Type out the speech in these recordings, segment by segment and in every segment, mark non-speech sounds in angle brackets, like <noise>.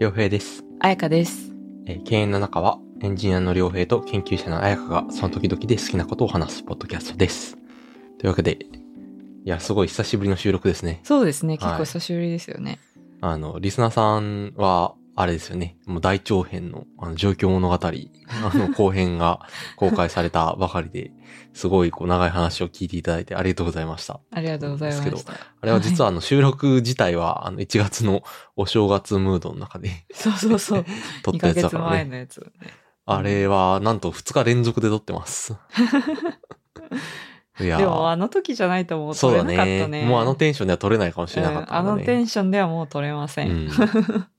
良平です。あやかです。えー経営の中はエンジニアの良平と研究者の彩香がその時々で好きなことを話すポッドキャストです。というわけで、いや、すごい久しぶりの収録ですね。そうですね。はい結構久しぶりですよね。あの、リスナーさんは、あれですよね。もう大長編の、あの、状況物語、あの、後編が公開されたばかりで、すごいこう長い話を聞いていただいてありがとうございました。ありがとうございまですした。あれは実はあの収録自体はあの1月のお正月ムードの中でそうそうそう。撮2ったやつだからね。前のやつ、ね。あれはなんと2日連続で撮ってます。いやーでもあの時じゃないともうそうだ撮れなかったねね。もうあのテンションでは撮れないかもしれなかったうんあのテンンションではもう撮れません。うん <laughs>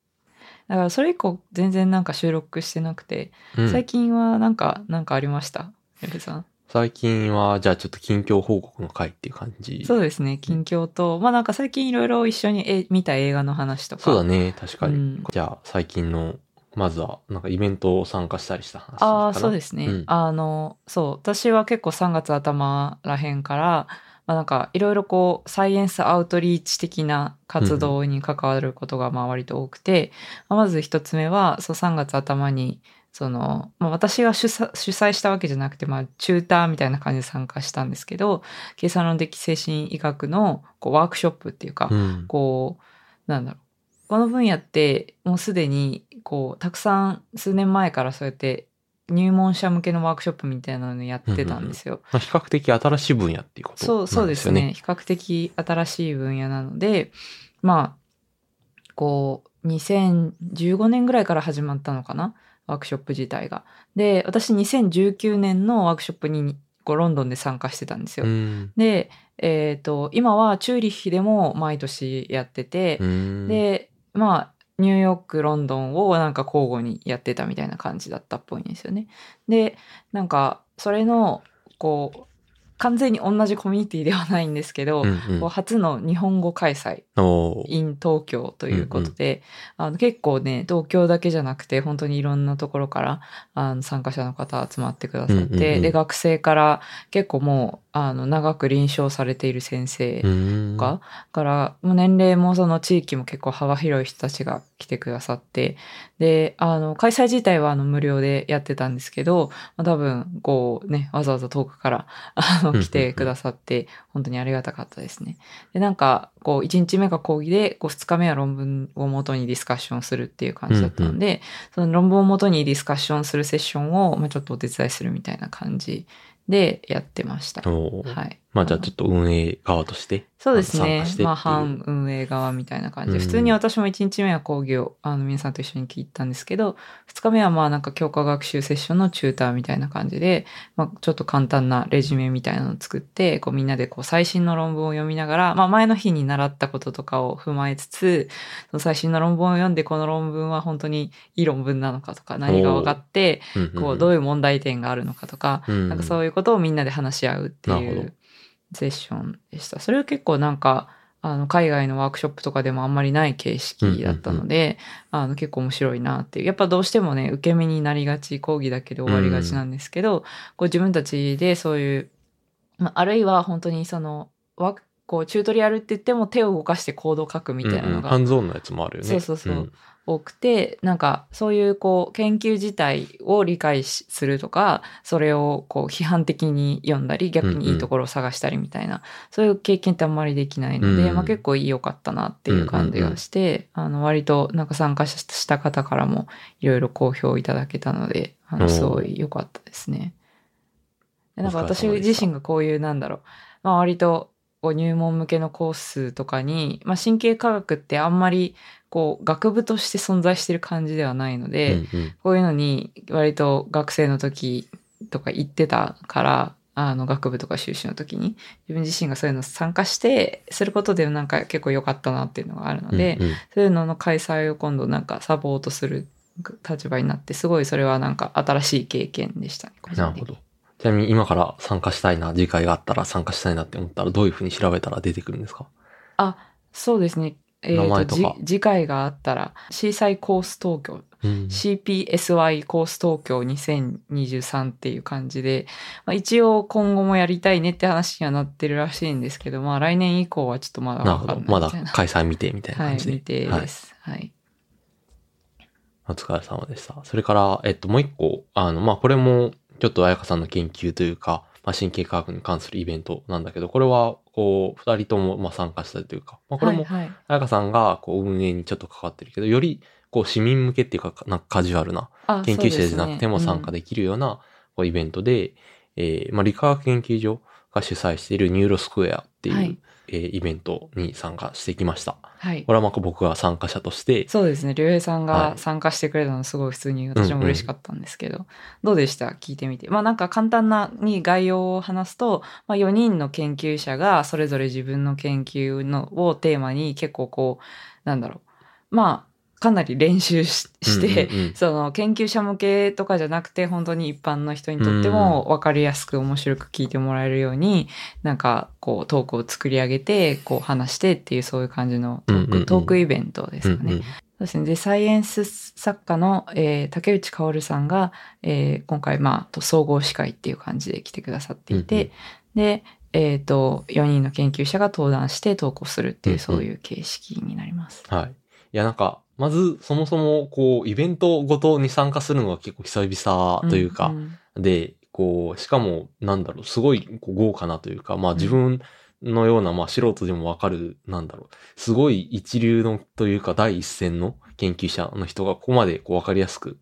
だからそれ以降全然なんか収録してなくて、うん最近はなんか、なんかありました？エルさん。最近はじゃあちょっと近況報告の回っていう感じ。そうですね。近況と、まあなんか最近いろいろ一緒にえ見た映画の話とか。そうだね、確かに。うんじゃあ最近の、まずはなんかイベントを参加したりした話。ああ、そうですね。うんあの、そう、私は結構3月頭らへんから、まあなんかいろいろこう、サイエンスアウトリーチ的な活動に関わることがまあ割と多くて、まあまず一つ目は、そう3月頭に、その、まあ私が主催主催したわけじゃなくて、まあチューターみたいな感じで参加したんですけど、計算論的精神医学のこうワークショップっていうか、うん。こう、なんだろう。この分野ってもうすでに、こう、たくさん数年前からそうやって入門者向けのワークショップみたいなのやってたんですよ。まあ、比較的新しい分野っていうことそう、そうですね。比較的新しい分野なので、まあ、こう、2015年ぐらいから始まったのかな？ワークショップ自体が。で、私2019年のワークショップにこうロンドンで参加してたんですよ。うん。で、えっ、と、今はチューリッヒでも毎年やってて、うん、で、まあ、ニューヨーク、ロンドンをなんか交互にやってたみたいな感じだったっぽいんですよね。で、なんか、それの、こう、完全に同じコミュニティではないんですけど、うんうん。初の日本語開催、in 東京ということで、あの結構ね、東京だけじゃなくて、本当にいろんなところからあの参加者の方集まってくださって、うんうんうん。で、学生から結構もう、あの、長く臨床されている先生うん。とか、から、もう年齢もその地域も結構幅広い人たちが来てくださって、で、あの、開催自体はあの無料でやってたんですけど、まあ、多分、こうね、わざわざ遠くから、あの、うんうんうん来てくださって、本当にありがたかったですね。で、なんか、こう、1日目が講義で、こう、2日目は論文をもとにディスカッションするっていう感じだったので、その論文をもとにディスカッションするセッションを、まあ、ちょっとお手伝いするみたいな感じでやってました。はい。まあじゃあちょっと運営側として。そうですね。まあ、反運営側みたいな感じで、うん。普通に私も1日目は講義を、あの、皆さんと一緒に聞いたんですけど、2日目はまあ、なんか教科学習セッションのチューターみたいな感じで、まあ、ちょっと簡単なレジュメみたいなのを作って、こう、みんなでこう、最新の論文を読みながら、まあ、前の日に習ったこととかを踏まえつつ、その最新の論文を読んで、この論文は本当にいい論文なのかとか、何が分かって、こう、どういいう問題点があるのかとか、うん、なんかそういうことをみんなで話し合うっていうセッションでした。それは結構なんか、あの、海外のワークショップとかでもあんまりない形式だったので、あの、結構面白いなっていう。やっぱどうしてもね、受け身になりがち、講義だけで終わりがちなんですけど、こう自分たちでそういう、まああるいは本当にその、ワこう、チュートリアルって言っても手を動かしてコードを書くみたいなうんうんのがハンズオンのやつもあるよね。そうそうそうん多くて、なんかそういうこう研究自体を理解しするとか、それをこう批判的に読んだり、逆にいいところを探したりみたいな、そういう経験ってあんまりできないので、うん。まあ結構良かったなっていう感じがして、あの割となんか参加した方からもいろいろ好評いただけたので、あのすごい良かったですね。でなんか私自身がこういうなんだろう、まあ割とこう入門向けのコースとかに、まあ神経科学ってあんまりこう学部として存在してる感じではないので、うんうんこういうのに割と学生の時とか行ってたから、あの学部とか修士の時に自分自身がそういうの参加してすることでなんか結構良かったなっていうのがあるので、うんうんそういうのの開催を今度なんかサポートする立場になってすごいそれはなんか新しい経験でしたね。なるほど。ちなみに今から参加したいな、次回があったら参加したいなって思ったらどういうふうに調べたら出てくるんですか？あ、そうですね。えーと次回があったら、シーサイコース東京うん CPSY コース東京2023っていう感じで、まあ、一応今後もやりたいねって話にはなってるらしいんですけど、まあ来年以降はちょっとまだなるほど。わかんないまだ。開催未定みたいなはい、感じで。未定はいです。はい。お疲れ様でした。それから、えっと、もう一個、あの、まあ、これも、ちょっと彩香さんの研究というか、まあ、神経科学に関するイベントなんだけど、これは、こう、二人とも、まあ、参加したりというか、まあ、これも。彩香さんが、こう、運営にちょっと関わってるけど、より、こう、市民向けっていうか、なんかカジュアルな、あ研究者じゃなくても参加でできるような、こうイベントで、えーまあ、理化学研究所が主催しているニューロスクエアっていう、はいえーイベントに参加してきました。はいこ。れはまあ僕が参加者として、そうですね。竜兵さんはいが参加してくれたのすごい普通に私も嬉しかったんですけど、どうでした？聞いてみて。まあなんか簡単なに概要を話すと、まあ4人の研究者がそれぞれ自分の研究のをテーマに結構こう、なんだろう。まあかなり練習しして、うんうんうんその研究者向けとかじゃなくて本当に一般の人にとっても分かりやすく面白く聞いてもらえるようになんかこうトークを作り上げてこう話してっていうそういう感じのトーク,、うんうんうんトークイベントですかね。うんうんそうですね。で、サイエンス作家の、えー竹内薫さんが、えー今回、まあと、総合司会っていう感じで来てくださっていて、で、えっ、と、4人の研究者が登壇して投稿するっていう、うんうんそういう形式になります。はい。いや、なんか、まず、そもそも、こう、イベントごとに参加するのが結構久々というか、んんで、こう、しかも、なんだろう、すごい豪華なというか、まあ自分のような、まあ素人でもわかる、なんだろう、すごい一流のというか第一線の研究者の人がここまでこうわかりやすく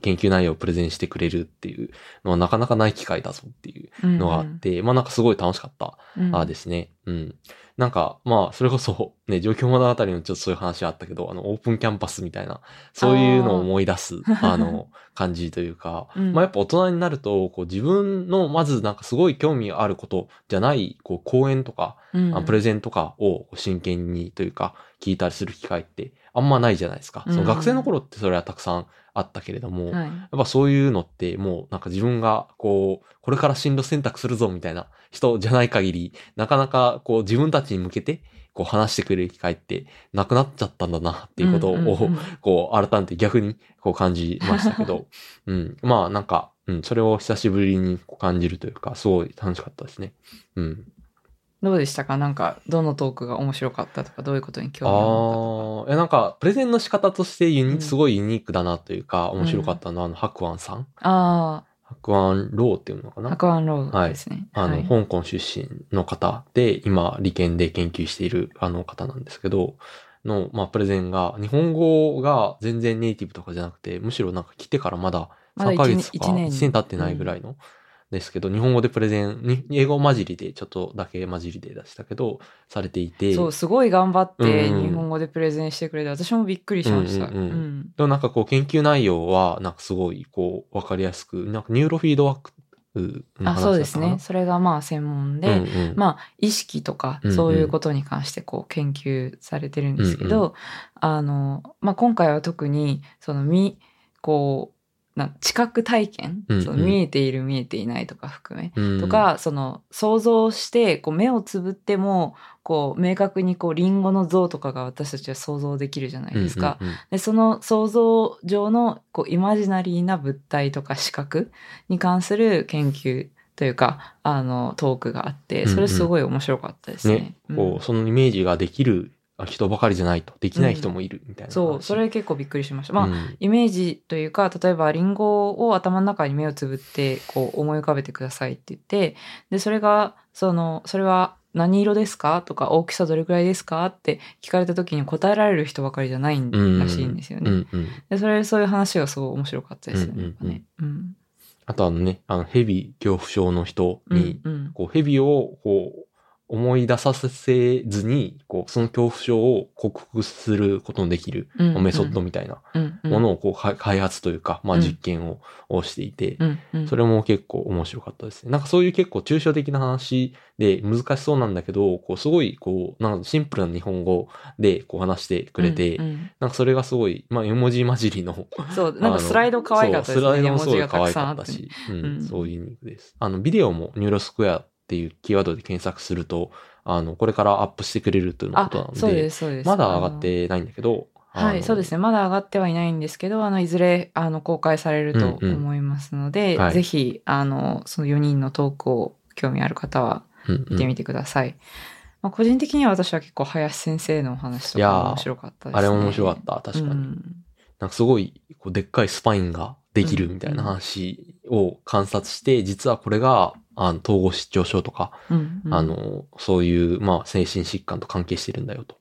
研究内容をプレゼンしてくれるっていうのはなかなかない機会だぞっていうのがあって、まあなんかすごい楽しかったうんあですね。うん。なんか、まあ、それこそ、ね、状況物語のちょっとそういう話あったけど、あの、オープンキャンパスみたいな、そういうのを思い出す、あの、感じというか、<laughs> うん。まあ、やっぱ大人になると、こう、自分の、まずなんかすごい興味があることじゃない、こう、講演とか、うん。あプレゼンとかを真剣にというか、聞いたりする機会ってあんまないじゃないですか。そのうん学生の頃ってそれはたくさんあったけれども、はい。やっぱそういうのってもうなんか自分がこう、これから進路選択するぞみたいな人じゃない限り、なかなかこう自分たちに向けてこう話してくれる機会ってなくなっちゃったんだなっていうことを、こう改めて逆にこう感じましたけど、<laughs> うん。まあなんか、うん、それを久しぶりに感じるというか、すごい楽しかったですね。うん。どうでしたか？なんか、どのトークが面白かったとか、どういうことに興味を持ったとか。ああ、いやなんか、プレゼンの仕方としてユニ、うん。すごいユニークだなというか、面白かったのは、あの、白湾さん。あ白湾ローっていうのかあ、な？白湾ロードですね。あの、はい。香港出身の方で、今、理研で研究しているあの方なんですけど、の、まあ、プレゼンが、日本語が全然ネイティブとかじゃなくて、むしろなんか来てからまだまだ3ヶ月とか一年1年経ってないぐらいの、ですけど、日本語でプレゼン、に英語混じりで、ちょっとだけ混じりで出したけど、されていて、そう、すごい頑張ってうん。日本語でプレゼンしてくれて、私もびっくりしました。うんうんうん。うん。でもなんかこう研究内容は、なんかすごいこう、わかりやすく、なんかニューロフィードバックあそうですね。。それがまあ専門で、うんうん。まあ意識とかうんうん。そういうことに関してこう研究されてるんですけど、うん。あの、まあ今回は特にそのみ、こう、な知覚体験、うんうん。その見えている見えていないとか含め、うん。とか、その想像してこう目をつぶってもこう明確にこうリンゴの像とかが私たちは想像できるじゃないですか。うんうんうんでその想像上のこうイマジナリーな物体とか視覚に関する研究というかあのトークがあってそれすごい面白かったですね。ね、うん。こう、そのイメージができる人ばかりじゃないと、できない人もいるみたいな話。そうそれ結構びっくりしました。まあ、うんイメージというか例えばリンゴを頭の中に目をつぶってこう思い浮かべてくださいって言ってでそれがそのそれは何色ですかとか大きさどれくらいですかって聞かれた時に答えられる人ばかりじゃないうんらしいんですよね。うんうん。でそれそういう話がすごい面白かったですよね。あとあのね、あの、ヘビ恐怖症の人に、うんうんこう、ヘビを、こう、思い出させずに、こう、その恐怖症を克服することのできる、うんうんメソッドみたいなものをこう、か開発というか、まあうん実験を,、をしていて、うんうんそれも結構面白かったですね。なんかそういう結構抽象的な話で難しそうなんだけど、こうすごいこう、なんかシンプルな日本語でこう話してくれて、うんうんなんかそれがすごい、まあ絵文字混じりの。そうなんかスライド可愛かったですそうスライね。ドもすごい可愛かった。し、うんうんそういうユニークです。あの、ビデオもニューロスクエアっていうキーワードで検索すると、あの、これからアップしてくれるということなので、そうですそうです。まだ上がってないんだけど、はい、そうですね。まだ上がってはいないんですけど、あの、いずれ、あの、公開されるとうんうん思いますので、はいぜひ、あの、その4人のトークを興味ある方は見てみてください。まあ、個人的には私は結構林先生のお話とか面白かったですね。あれ面白かった、確かに。うんなんかすごい、こう、でっかいスパインができるみたいな話を観察して、実はこれが、あの、統合失調症とか、うんうんあ、の、そういう、まあ、精神疾患と関係してるんだよと。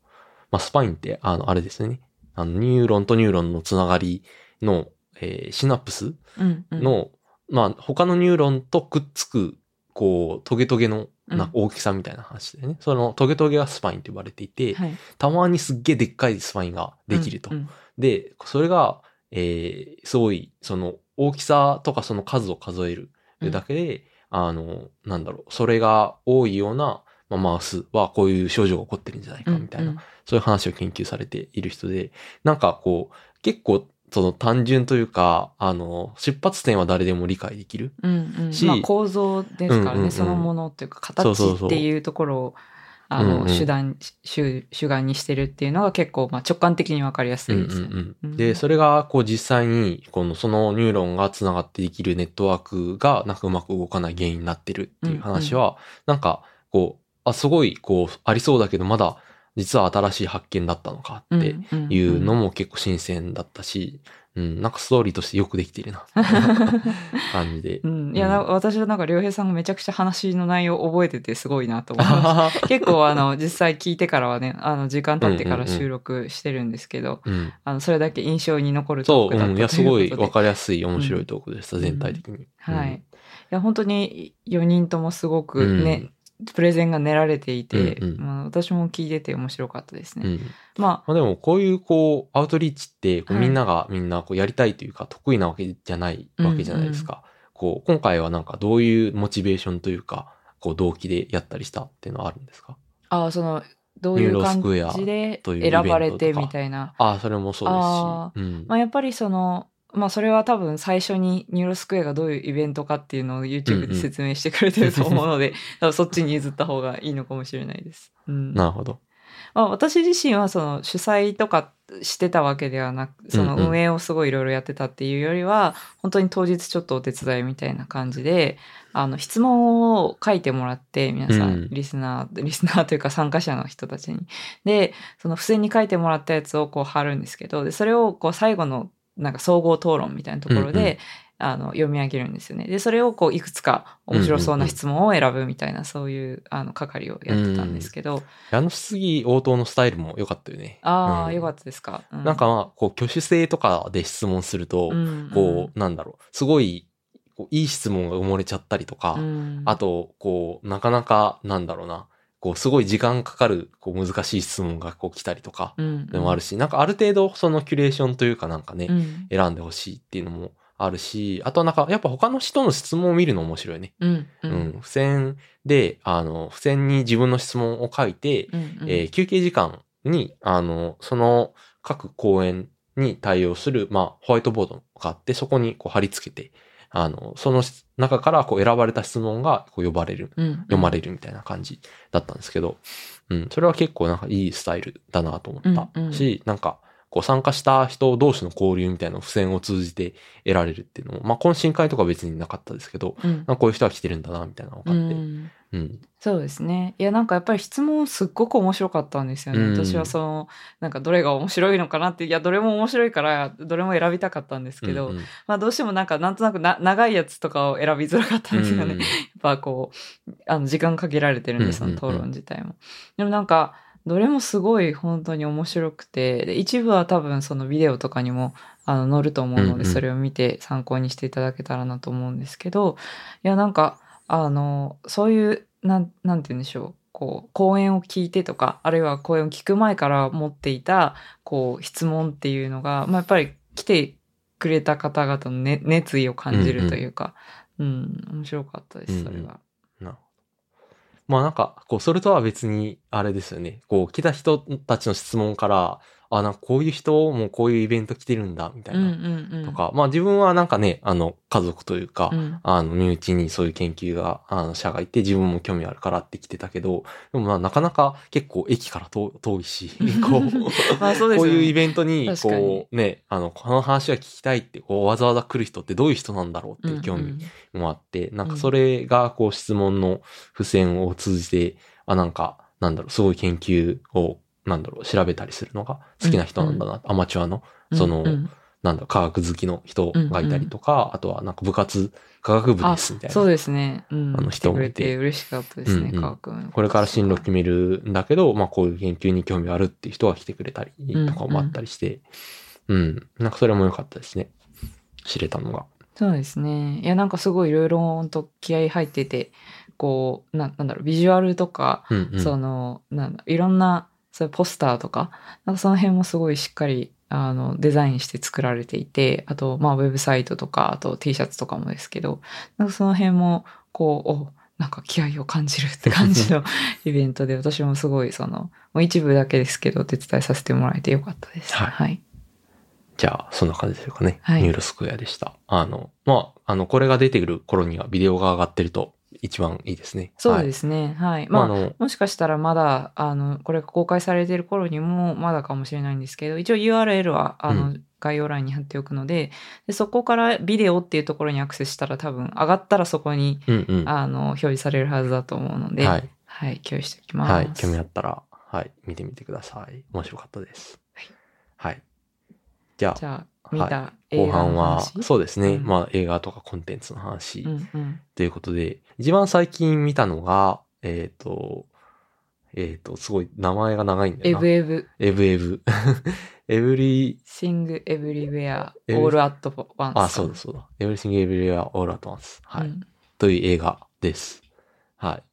まあ、スパインって、あの、あれですね。あの、ニューロンとニューロンのつながりの、えーシナプスうんうん、の、まあ、他のニューロンとくっつく、こう、トゲトゲのなうん大きさみたいな話でね。そのトゲトゲがスパインと呼ばれていて、はい、たまにすっげえでっかいスパインができると。うんうんで、それが、えーすごい、その大きさとかその数を数えるだけで、あの、なんだろう、それが多いような、まあ、マウスはこういう症状が起こってるんじゃないかみたいな、うんそういう話を研究されている人で、なんかこう、結構、その単純というか、あの、出発点は誰でも理解できる。うんうんしまあ、構造ですからね、うんうんうんそのものっていうか形っていうところをあの、うん。うん手段主主眼にしてるっていうのが結構、まあ、直感的に分かりやすうんうんいですよね。うんうんで、それがこう実際に、このそのニューロンがつながってできるネットワークがなんかうまく動かない原因になってるっていう話は、なんかこう、あ、すごいこうありそうだけど、まだ実は新しい発見だったのかっていうのも結構新鮮だったし、うん、なんかストーリーとしてよくできてるな、<laughs> 感じで。う。ん、いや、うん。な私はなんか良平さんがめちゃくちゃ話の内容を覚えててすごいなと思いました。<laughs> 結構あの実際聞いてからはねあの時間経ってから収録してるんですけど、うん、あのそれだけ印象に残るトそう、ークだったうん、いや、すということで、ごい <laughs> わかりやすい面白いトークでした、うん。全体的に。はい、いうんや本当に4人ともすごくね、プレゼンが練られていて、うんうんまあ、私も聞いてて面白かったですね。うん。ままあでもこういうこうアウトリーチってこうはいみんながみんなこうやりたいというか得意なわけじゃないわけじゃないですか。こう今回はなんかどういうモチベーションというかこう動機でやったりしたっていうのはあるんですか？あ、あそのどういう感じで選ばれてみたいな。ああ、それもそうあですし。うんまあ、やっぱりそのまあそれは多分最初にニューロスクエアがどういうイベントかっていうのを YouTube で説明してくれてると思うので、<laughs> 多分そっちに譲った方がいいのかもしれないです。うん、なるほど。まあ、私自身はその主催とかしてたわけではなくそのうんうん運営をすごいいろいろやってたっていうよりは、本当に当日ちょっとお手伝いみたいな感じであの質問を書いてもらって皆さん、うんリスナー <laughs> リスナーというか参加者の人たちにでその付箋に書いてもらったやつをこう貼るんですけどでそれをこう最後のなんか総合討論みたいなところで、うんうん。あの読み上げるんですよね。でそれをこういくつか面白そうな質問を選ぶみたいな、そういうあの係をやってたんですけど、あの質疑応答のスタイルも良かったよね。ああ、うん。よかったですか？うなんかまあ、こう挙手制とかで質問すると、うん。こう、なんだろう、すごい、こういい質問が埋もれちゃったりとか、うん。あと、こう、なかなか、なんだろうな、こう、すごい時間かかる、こう、難しい質問がこう来たりとか、うん。でもあるし、なんかある程度、そのキュレーションというかなんかね、うん。選んでほしいっていうのもあるし、あとはなんか、やっぱ他の人の質問を見るの面白いね。うん。ううん。ん。付箋で、あの、付箋に自分の質問を書いて、うん。えー休憩時間に、あの、その各講演に対応する、まあ、ホワイトボードがあって、そこにこう貼り付けて、あの、その中からこう選ばれた質問がこう呼ばれる、うん。読まれるみたいな感じだったんですけど、うん、それは結構なんかいいスタイルだなと思った。うんうん。し、なんか、こう参加した人同士の交流みたいな付箋を通じて得られるっていうのも、まあ懇親会とか別になかったですけど、うん。なんかこういう人が来てるんだな、みたいなのがう分かって。んうん。そうですね。いや、なんかやっぱり質問すっごく面白かったんですよね。うん私はその、なんかどれが面白いのかなって、いや、どれも面白いから、どれも選びたかったんですけど、うんうんまあどうしてもなんかなんとなくな長いやつとかを選びづらかったんですよね。うん <laughs> やっぱこう、あの、時間かけられてるんで、その討論自体も。でもなんか、どれもすごい本当に面白くて、で一部は多分そのビデオとかにもあの載ると思うので、それを見て参考にしていただけたらなと思うんですけど、いや、なんか、あの、そういう、なん、なんて言うんでしょう。こう、講演を聞いてとか、あるいは講演を聞く前から持っていた、こう、質問っていうのが、まあ、やっぱり来てくれた方々の、ね、熱意を感じるというか、うん、面白かったです、それは。なるほど。まあなんか、こう、それとは別に、あれですよね。こう、来た人たちの質問から、あ、なんかこういう人もこういうイベント来てるんだ、みたいうんな。うんうん。とか、まあ自分はなんかね、あの、家族というか、うん、あの、身内にそういう研究が、あの、者がいて、自分も興味あるからって来てたけど、でもまあなかなか結構駅から遠遠いし、<laughs> こう、まあそうですよね。こういうイベントに、こう、ね、あの、この話が聞きたいって、こう、わざわざ来る人ってどういう人なんだろうっていう興味うん。もあって、なんかそれが、こう、質問の付箋を通じて、あ、なんか、なんだろう、すごい研究を、なんだろう、調べたりするのが好きな人なんだな、アマチュアの、うんその、うんなんだ、科学好きの人がいたりとか、あとはなんか部活、科学部ですみたいな。そうですね。うん。あの人もいて来て嬉しかったですね、うんうん科学のこれから進路決めるんだけど、まあこういう研究に興味あるっていう人が来てくれたりとかもあったりして、うん、なんかそれも良かったですね。知れたのが。そうですね。いや、なんかすごいいろいろ本当気合い入ってて、こう、ななんだろう、ビジュアルとか、うんうん。その、なんだ、いろんな、そういうポスターとか、なんかその辺もすごいしっかり、あの、デザインして作られていて、あと、まあ、ウェブサイトとか、あと T シャツとかもですけど、なんかその辺も、こう、お、なんか気合を感じるって感じの <laughs> イベントで、私もすごい、その、もう一部だけですけど、お手伝いさせてもらえてよかったです。はいはい。じゃあ、そんな感じですかね。はいニューロスクエアでした。あの、まあ、あの、これが出てくる頃にはビデオが上がってると一番いいですね。そうですすね。はい。まあ、まあ、もしかしたらまだ、あの、これが公開されている頃にもまだかもしれないんですけど、一応 URL は、あの、う概要欄に貼っておくのでで、そこからビデオっていうところにアクセスしたら多分上がったらそこに、うんうん。あの、表示されるはずだと思うので、はい。はい、共有しておきます。はい。興味あったら、はい。見てみてください。面白かったです。はい。はい。じゃあ、じゃあ、見た後映画半はそうですね。うんまあ、映画とかコンテンツの話うんうん。ということで、一番最近見たのが、えっ、と、えっ、と、すごい名前が長いんだエよな。ブエブ、エブエブ。<laughs> エブリ、Sing Everywhere, エブ All at Once. あ、そうだそうだ。Everything Everywhere All at Once。はい。うんという映画です。はい。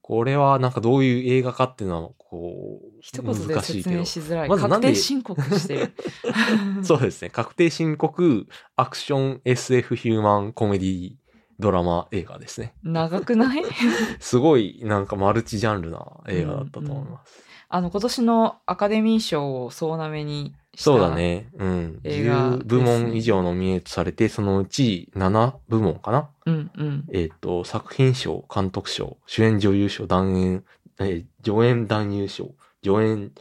これはなんかどういう映画かっていうのは、こう、一言で説明。しづらい。ま確定申告してる。<laughs> そうですね。確定申告、アクション、SF、ヒューマン、コメディ、ドラマ映画ですね。長くない？<laughs> すごいなんかマルチジャンルな映画だったと思います。あの、今年のアカデミー賞を総なめにした。そうだ。ね。うん。映画10部門以上ノミネートされて、そのうち7部門かな？うんうん。えっ、と、作品賞、監督賞、主演女優賞、男演、えー助演男優賞、助演、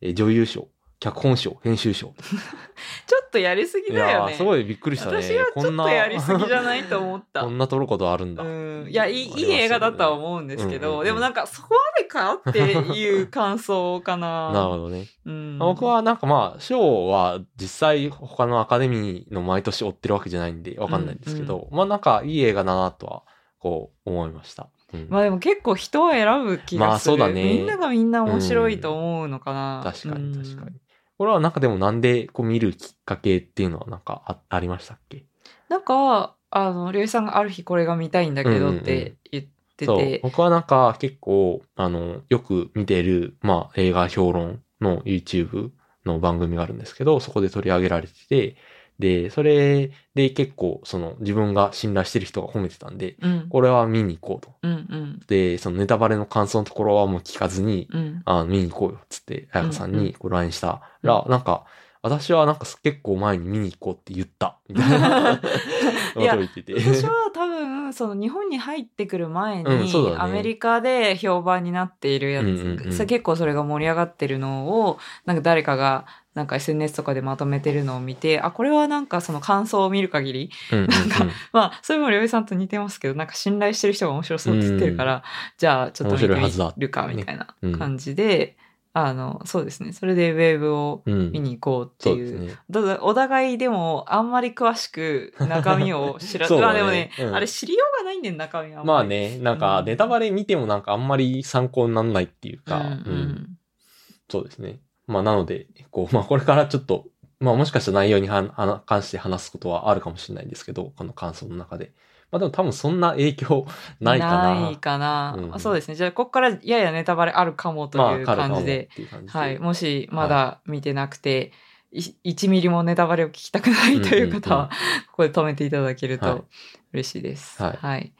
えー女優賞、脚本賞、編集賞。<laughs> ちょっとやりすぎだよね。すごいびっくりしたね。私はちょっとやりすぎじゃないと思った。<laughs> こんな撮ることあるんだ。うん、いやいい、いい映画だとは思うんですけど、うんうんうんでもなんかそこまでかっていう感想かな。<laughs> なるほどね。うん、僕はなんかまあ、賞は実際他のアカデミーの毎年追ってるわけじゃないんでわかんないんですけど、まあなんかいい映画だなとは、こう思いました。うんまあでも結構人は選ぶ気まあがする。そうだねみんながみんな面白いと思うのかな。確かに確かうんに。これはなんかでもなんでこう見るきっかけっていうのはなんかあありましたっけ？なんか、あの、りょうさんがある日これが見たいんだけどって言ってそうて、。僕はなんか結構、あの、よく見てる、まあ映画評論の YouTube の番組があるんですけど、そこで取り上げられてて、で、それで結構その自分が信頼してる人が褒めてたんで、うん。これは見に行こうと。うんうん。で、そのネタバレの感想のところはもう聞かずに、うん。あ見に行こうよ、つって、彩香さんうんうんに LINE したら、なんか、私はなんか結構前に見に行こうって言った、みたいな。<laughs> 私は多分、その日本に入ってくる前に、アメリカで評判になっているやつ、うんうんうんさ結構それが盛り上がってるのを、なんか誰かが、なんか SNS とかでまとめてるのを見て、あ、これはなんかその感想を見る限り、うんうんうん。なんかまあ、それもりょうさんと似てますけど、なんか信頼してる人が面白そうって言ってるから、じゃあちょっと見てみるか、みたいなうん感じで、あの、そうですね。それでウェーブをうん見に行こうってそう。いう。ですね。お互いでもあんまり詳しく中身を知らそうだね。まあでもね、うん。あれ知りようがないんだよ中身はまあね、なんかうん。ネタバレ見てもなんかあんまり参考にならないっていうか、うんううん。ん。そうですね。まあなので、こう、まあこれからちょっと、まあもしかしたら内容にはは関して話すことはあるかもしれないんですけど、この感想の中で。まあでも多分そんな影響ないかな。ないかな、うん。あそうですね。じゃあここからややネタバレあるかもとまあ、いう感じで、ていう感じで。はい、もしまだ見てなくて、い1ミリもネタバレを聞きたくないという方は、ここで止めていただけるはい。と嬉しいです。はい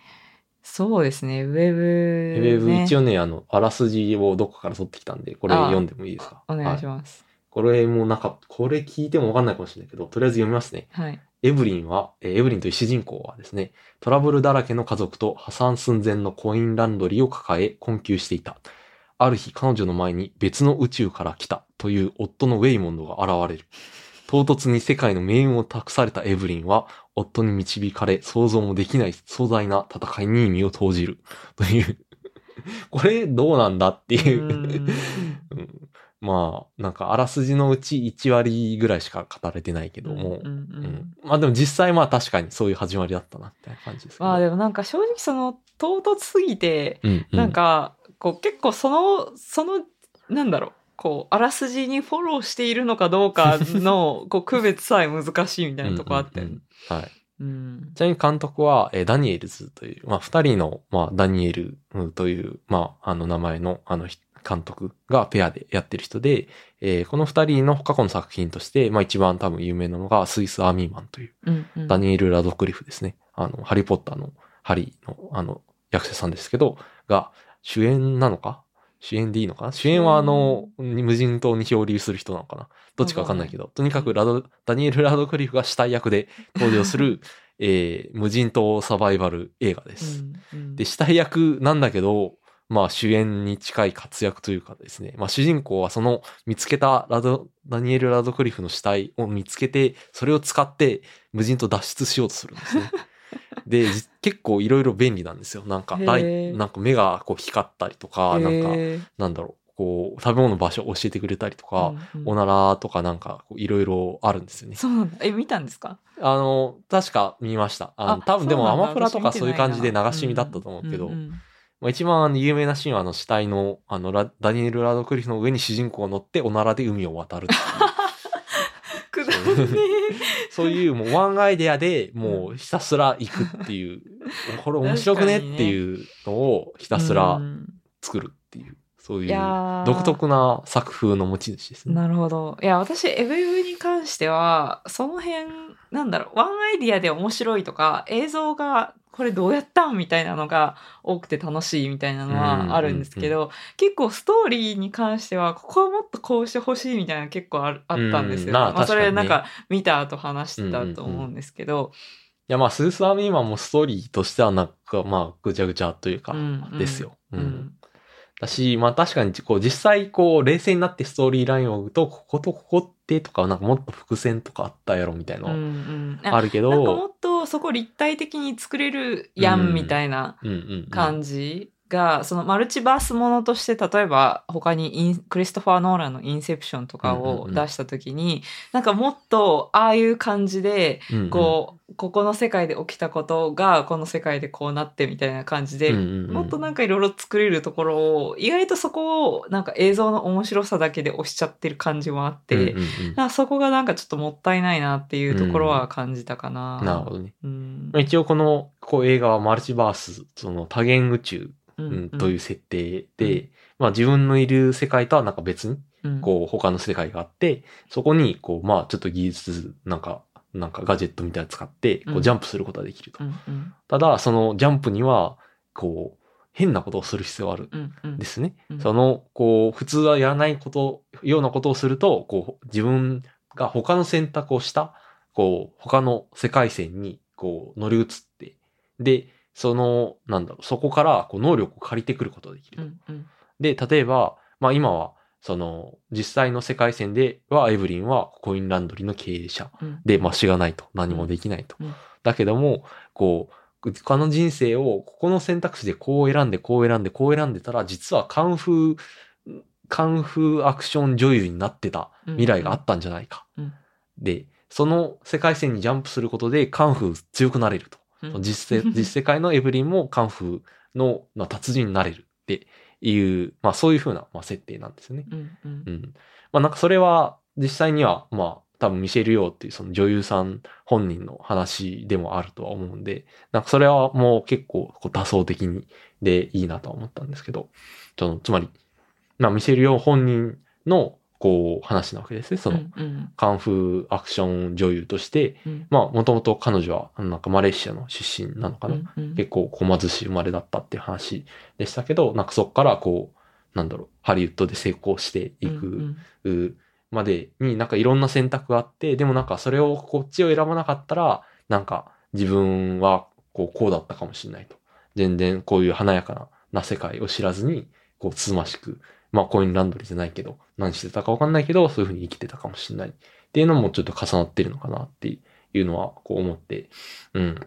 そうですね、ウェブ、ウェブね、一応ね、あの、あらすじをどこかから取ってきたんで、これ読んでもいいですか？お願いしはます。これもなんか、これ聞いてもわかんないかもしれないけど、とりあえず読みますね。はい。エブリンは、えーエブリンという主人公はですね、トラブルだらけの家族と破産寸前のコインランドリーを抱え困窮していた。ある日彼女の前に別の宇宙から来たという夫のウェイモンドが現れる。唐突に世界の命運を託されたエブリンは、夫に導かれ想像もできない壮大な戦いに身を投じる。という。<laughs> これどうなんだっていう。うーんうんまあ、なんかあらすじのうち1割ぐらいしか語られてないけども、うんうんうんまあでも実際まあ確かにそういう始まりだったな、みたいな感じですけど。まあでもなんか正直その唐突すぎて、うんうん、なんかこう結構そのそのなんだろうこうあらすじにフォローしているのかどうかのこう区別さえ難しいみたいなとこあって、うんうんうんはい。うんちなみに監督は、えーダニエルズという、まあ、二人の、まあ、ダニエルうんという、まあ、あの名前の、あの、ひ監督がペアでやってる人で、えーこの二人の過去の作品として、まあ、一番多分有名なのが、スイス・アーミーマンという、うんうんダニエル・ラドクリフですね。あの、ハリー・ポッターの、ハリーの、あの、役者さんですけど、が、主演なのか主演でいいのかな？主演。はあの、無人島に漂流する人なのかな？どっちかわかんないけど、とにかくラド、ダニエル・ラドクリフが死体役で登場する、<laughs> えー無人島サバイバル映画です。うんうん。で、死体役なんだけど、まあ主演に近い活躍というかですね、まあ主人公はその見つけたラド、ダニエル・ラドクリフの死体を見つけて、それを使って無人島脱出しようとするんですね。<laughs> <laughs> で、じ結構いろいろ便利なんですよ。なんか、なんか目がこう光ったりとか、なんか、なんだろう、こう、食べ物の場所教えてくれたりとか、うんうん。おならとかなんか、いろいろあるんですよね。そうなんだ。え見たんですか？あの、確か見ました。あのあ多分でもアマプラとかそういう感じで流私し見だったと思うけど、んんん。まあ、一番有名なシーンはあの死体の、あのラ、ダニエル・ラドクリフの上に主人公が乗っておならで海を渡るっていう。<laughs> そういうもうワンアイデアでもうひたすら行くっていう、こ <laughs> れ面白くねっていうのをひたすうらん作るっていう、そういいう独特な作風の持ち主ですね。なるほど。いや、私、エブエブに関しては、その辺、なんだろう、ワンアイディアで面白いとか、映像が、これどうやったん？みたいなのが多くて楽しいみたいなのはあるんですけど、結構ストーリーに関しては、ここはもっとこうしてほしいみたいなの結構あるあったんですよ。うんまあまあ、それなんか見た後話してたと思うんですけど、いやまあスースアーミーマンもストーリーとしてはなんかまあぐちゃぐちゃというか、うんうん。ですよ。うん。うんだし、まあ確かにこう実際こう冷静になってストーリーラインを追うと、こことここってとかなんかもっと伏線とかあったやろみたいなあるけど、なんかもっとそこ立体的に作れるやうん。んみたいなうんうんうん。感じが、そのマルチバースものとして例えば他にインクリストファー・ノーランの「インセプション」とかを出した時に、なんかもっとああいう感じでうんうん。こう、ここの世界で起きたことがこの世界でこうなってみたいな感じで、うんうんうん。もっとなんかいろいろ作れるところを意外とそこをなんか映像の面白さだけで押しちゃってる感じもあって、うんうんうん。そこがなんかちょっともったいないなっていうところは感じたかな。なるほどね。うん。まあ一応このこう映画はマルチバース、その多元宇宙、ううんという設定で、うん。まあ自分のいる世界とはなんか別に、うん。こう他の世界があって、そこにこうまあちょっと技術なんか、なんかガジェットみたいなの使って、こううん。ジャンプすることができると。うんうん。ただ、そのジャンプには、こう、変なことをする必要があるうんうんん。ですね。うん。その、こう、普通はやらないこと、ようなことをすると、こう、自分が他の選択をした、こう、他の世界線に、こう、乗り移って、で、その、なんだろう、そこから、こう、能力を借りてくることができると。うんうんで、例えば、まあ今は、その、実際の世界線では、エブリンはコインランドリーの経営者。うんで、まあ死がないと。何もできないと。うんだけども、こう、他の人生を、ここの選択肢でこう選んで、こう選んで、こう選んでたら、実はカンフー、カンフーアクション女優になってた未来があったんじゃないか。うんで、その世界線にジャンプすることで、カンフー強くなれると。うん実世 <laughs> 実世界のエブリンもカンフーのの達人になれるっていう、まあそういう風な、まあ、設定なんですよね。うんうんうん。まあなんかそれは実際には、まあ多分ミシェル・ヨーっていうその女優さん本人の話でもあるとは思うんで、なんかそれはもう結構こう多層的にでいいなとは思ったんですけど、そのつまり、まあミシェル・ヨー本人のこう話なわけですね。その、うんカンフーアクション女優として、うんまあもともと彼女はなんかマレーシアの出身なのかな？うんうん結構こう貧しい生まれだったっていう話でしたけど、なんかそこからこう、なんだろう、ハリウッドで成功していくまでになんかいろんな選択があって、でもなんかそれをこっちを選ばなかったら、なんか自分はこうこうだったかもしれないと。全然こういう華やかなな世界を知らずに、こうつつましく、まあコインランドリーじゃないけど、何してたかわかんないけど、そういうふうに生きてたかもしれないっていうのもちょっと重なってるのかなっていうのはこう思って、うん。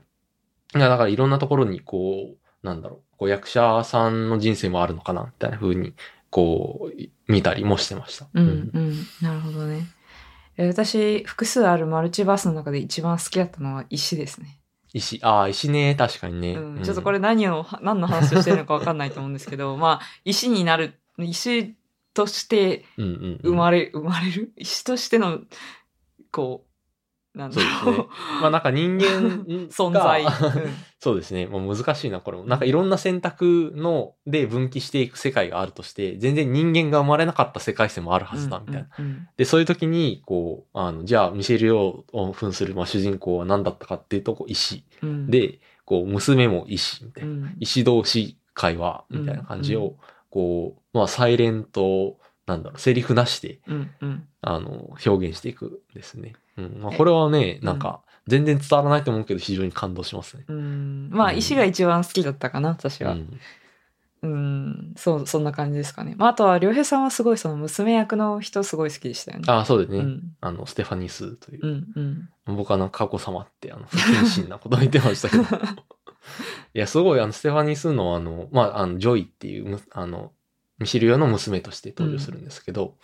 いやだからいろんなところにこう、なんだろう、こう役者さんの人生もあるのかな、みたいな風に、こう、見たりもしてました。うん、うん、なるほどね。え私、複数あるマルチバースの中で一番好きだったのは石ですね。石、ああ、石ね、確かにね。うん、ちょっとこれ何を、何の話をしてるのかわかんないと思うんですけど、<laughs> まあ、石になる、石としてうん、うんうん、生まれ、生まれる？石としての、こう、なんだそうですねろう。。まあなんか人間存在。そうですね。も <laughs> う <laughs> 難しいな、これも。なんかいろんな選択の、で分岐していく世界があるとして、全然人間が生まれなかった世界線もあるはずだ、みたいな。うんうんで、そういう時に、こう、あの、じゃあ、ミシェル・ヨーを扮する、まあ、主人公は何だったかっていうと、こう石。うん、で、こう、娘も石、みたいな。うん、石同士会話、みたいな感じうんを、こう、まあ、サイレント、なんだろう、セリフなしで、うん、うん。あの、表現していくんですね。うん。まあ、これはね、なんか、全然伝わらないと思うけど、非常に感動しますね。うん、まあ、うん石が一番好きだったかな、私は。うん。うん、そう、そんな感じですかね。まあ、あとは、良平さんはすごいその娘役の人すごい好きでしたよね。ああ、そうですね。うん、あの、ステファニー・スーというう。ん、うん。僕はなんか過去様って、あの、不謹慎なことを言ってましたけど。<laughs> いや、すごい、あの、ステファニー・スーの、あの、まあ、あの、ジョイっていうむ、あの、ミシルヨの娘として登場するんですけど、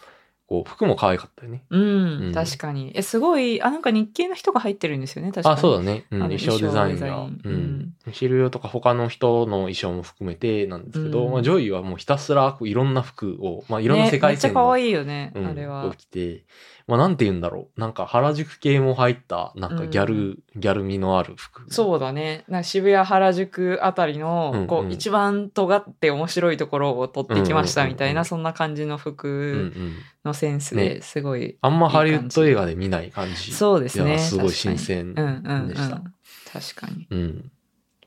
こう、服も可愛かったよね。うん、うん確かに。え、すごい、あ、なんか日系の人が入ってるんですよね、確かに。あ、そうだね。うん、衣装デザインが。ううんん。ミシルヨとか他の人の衣装も含めてなんですけど、うんまあ、ジョイはもうひたすらこういろんな服を、まあ、いろんな世ね、め界線の、っちゃ可愛いよね、うん、あれはを。着て、まあ、なんて言うんだろう。なんか原宿系も入った、なんかギャル、ギャル味のある服。そうだね。な渋谷、原宿あたりの、うんこう、うん一番尖って面白いところを取ってきましたみたいな、うんうんうんうんそんな感じのうんう服ん。のセンスねですごい。あんまハリウッド映画で見ない感じ。そうですね。すごい確かに新鮮うんうんうん。でした。確かに。うん。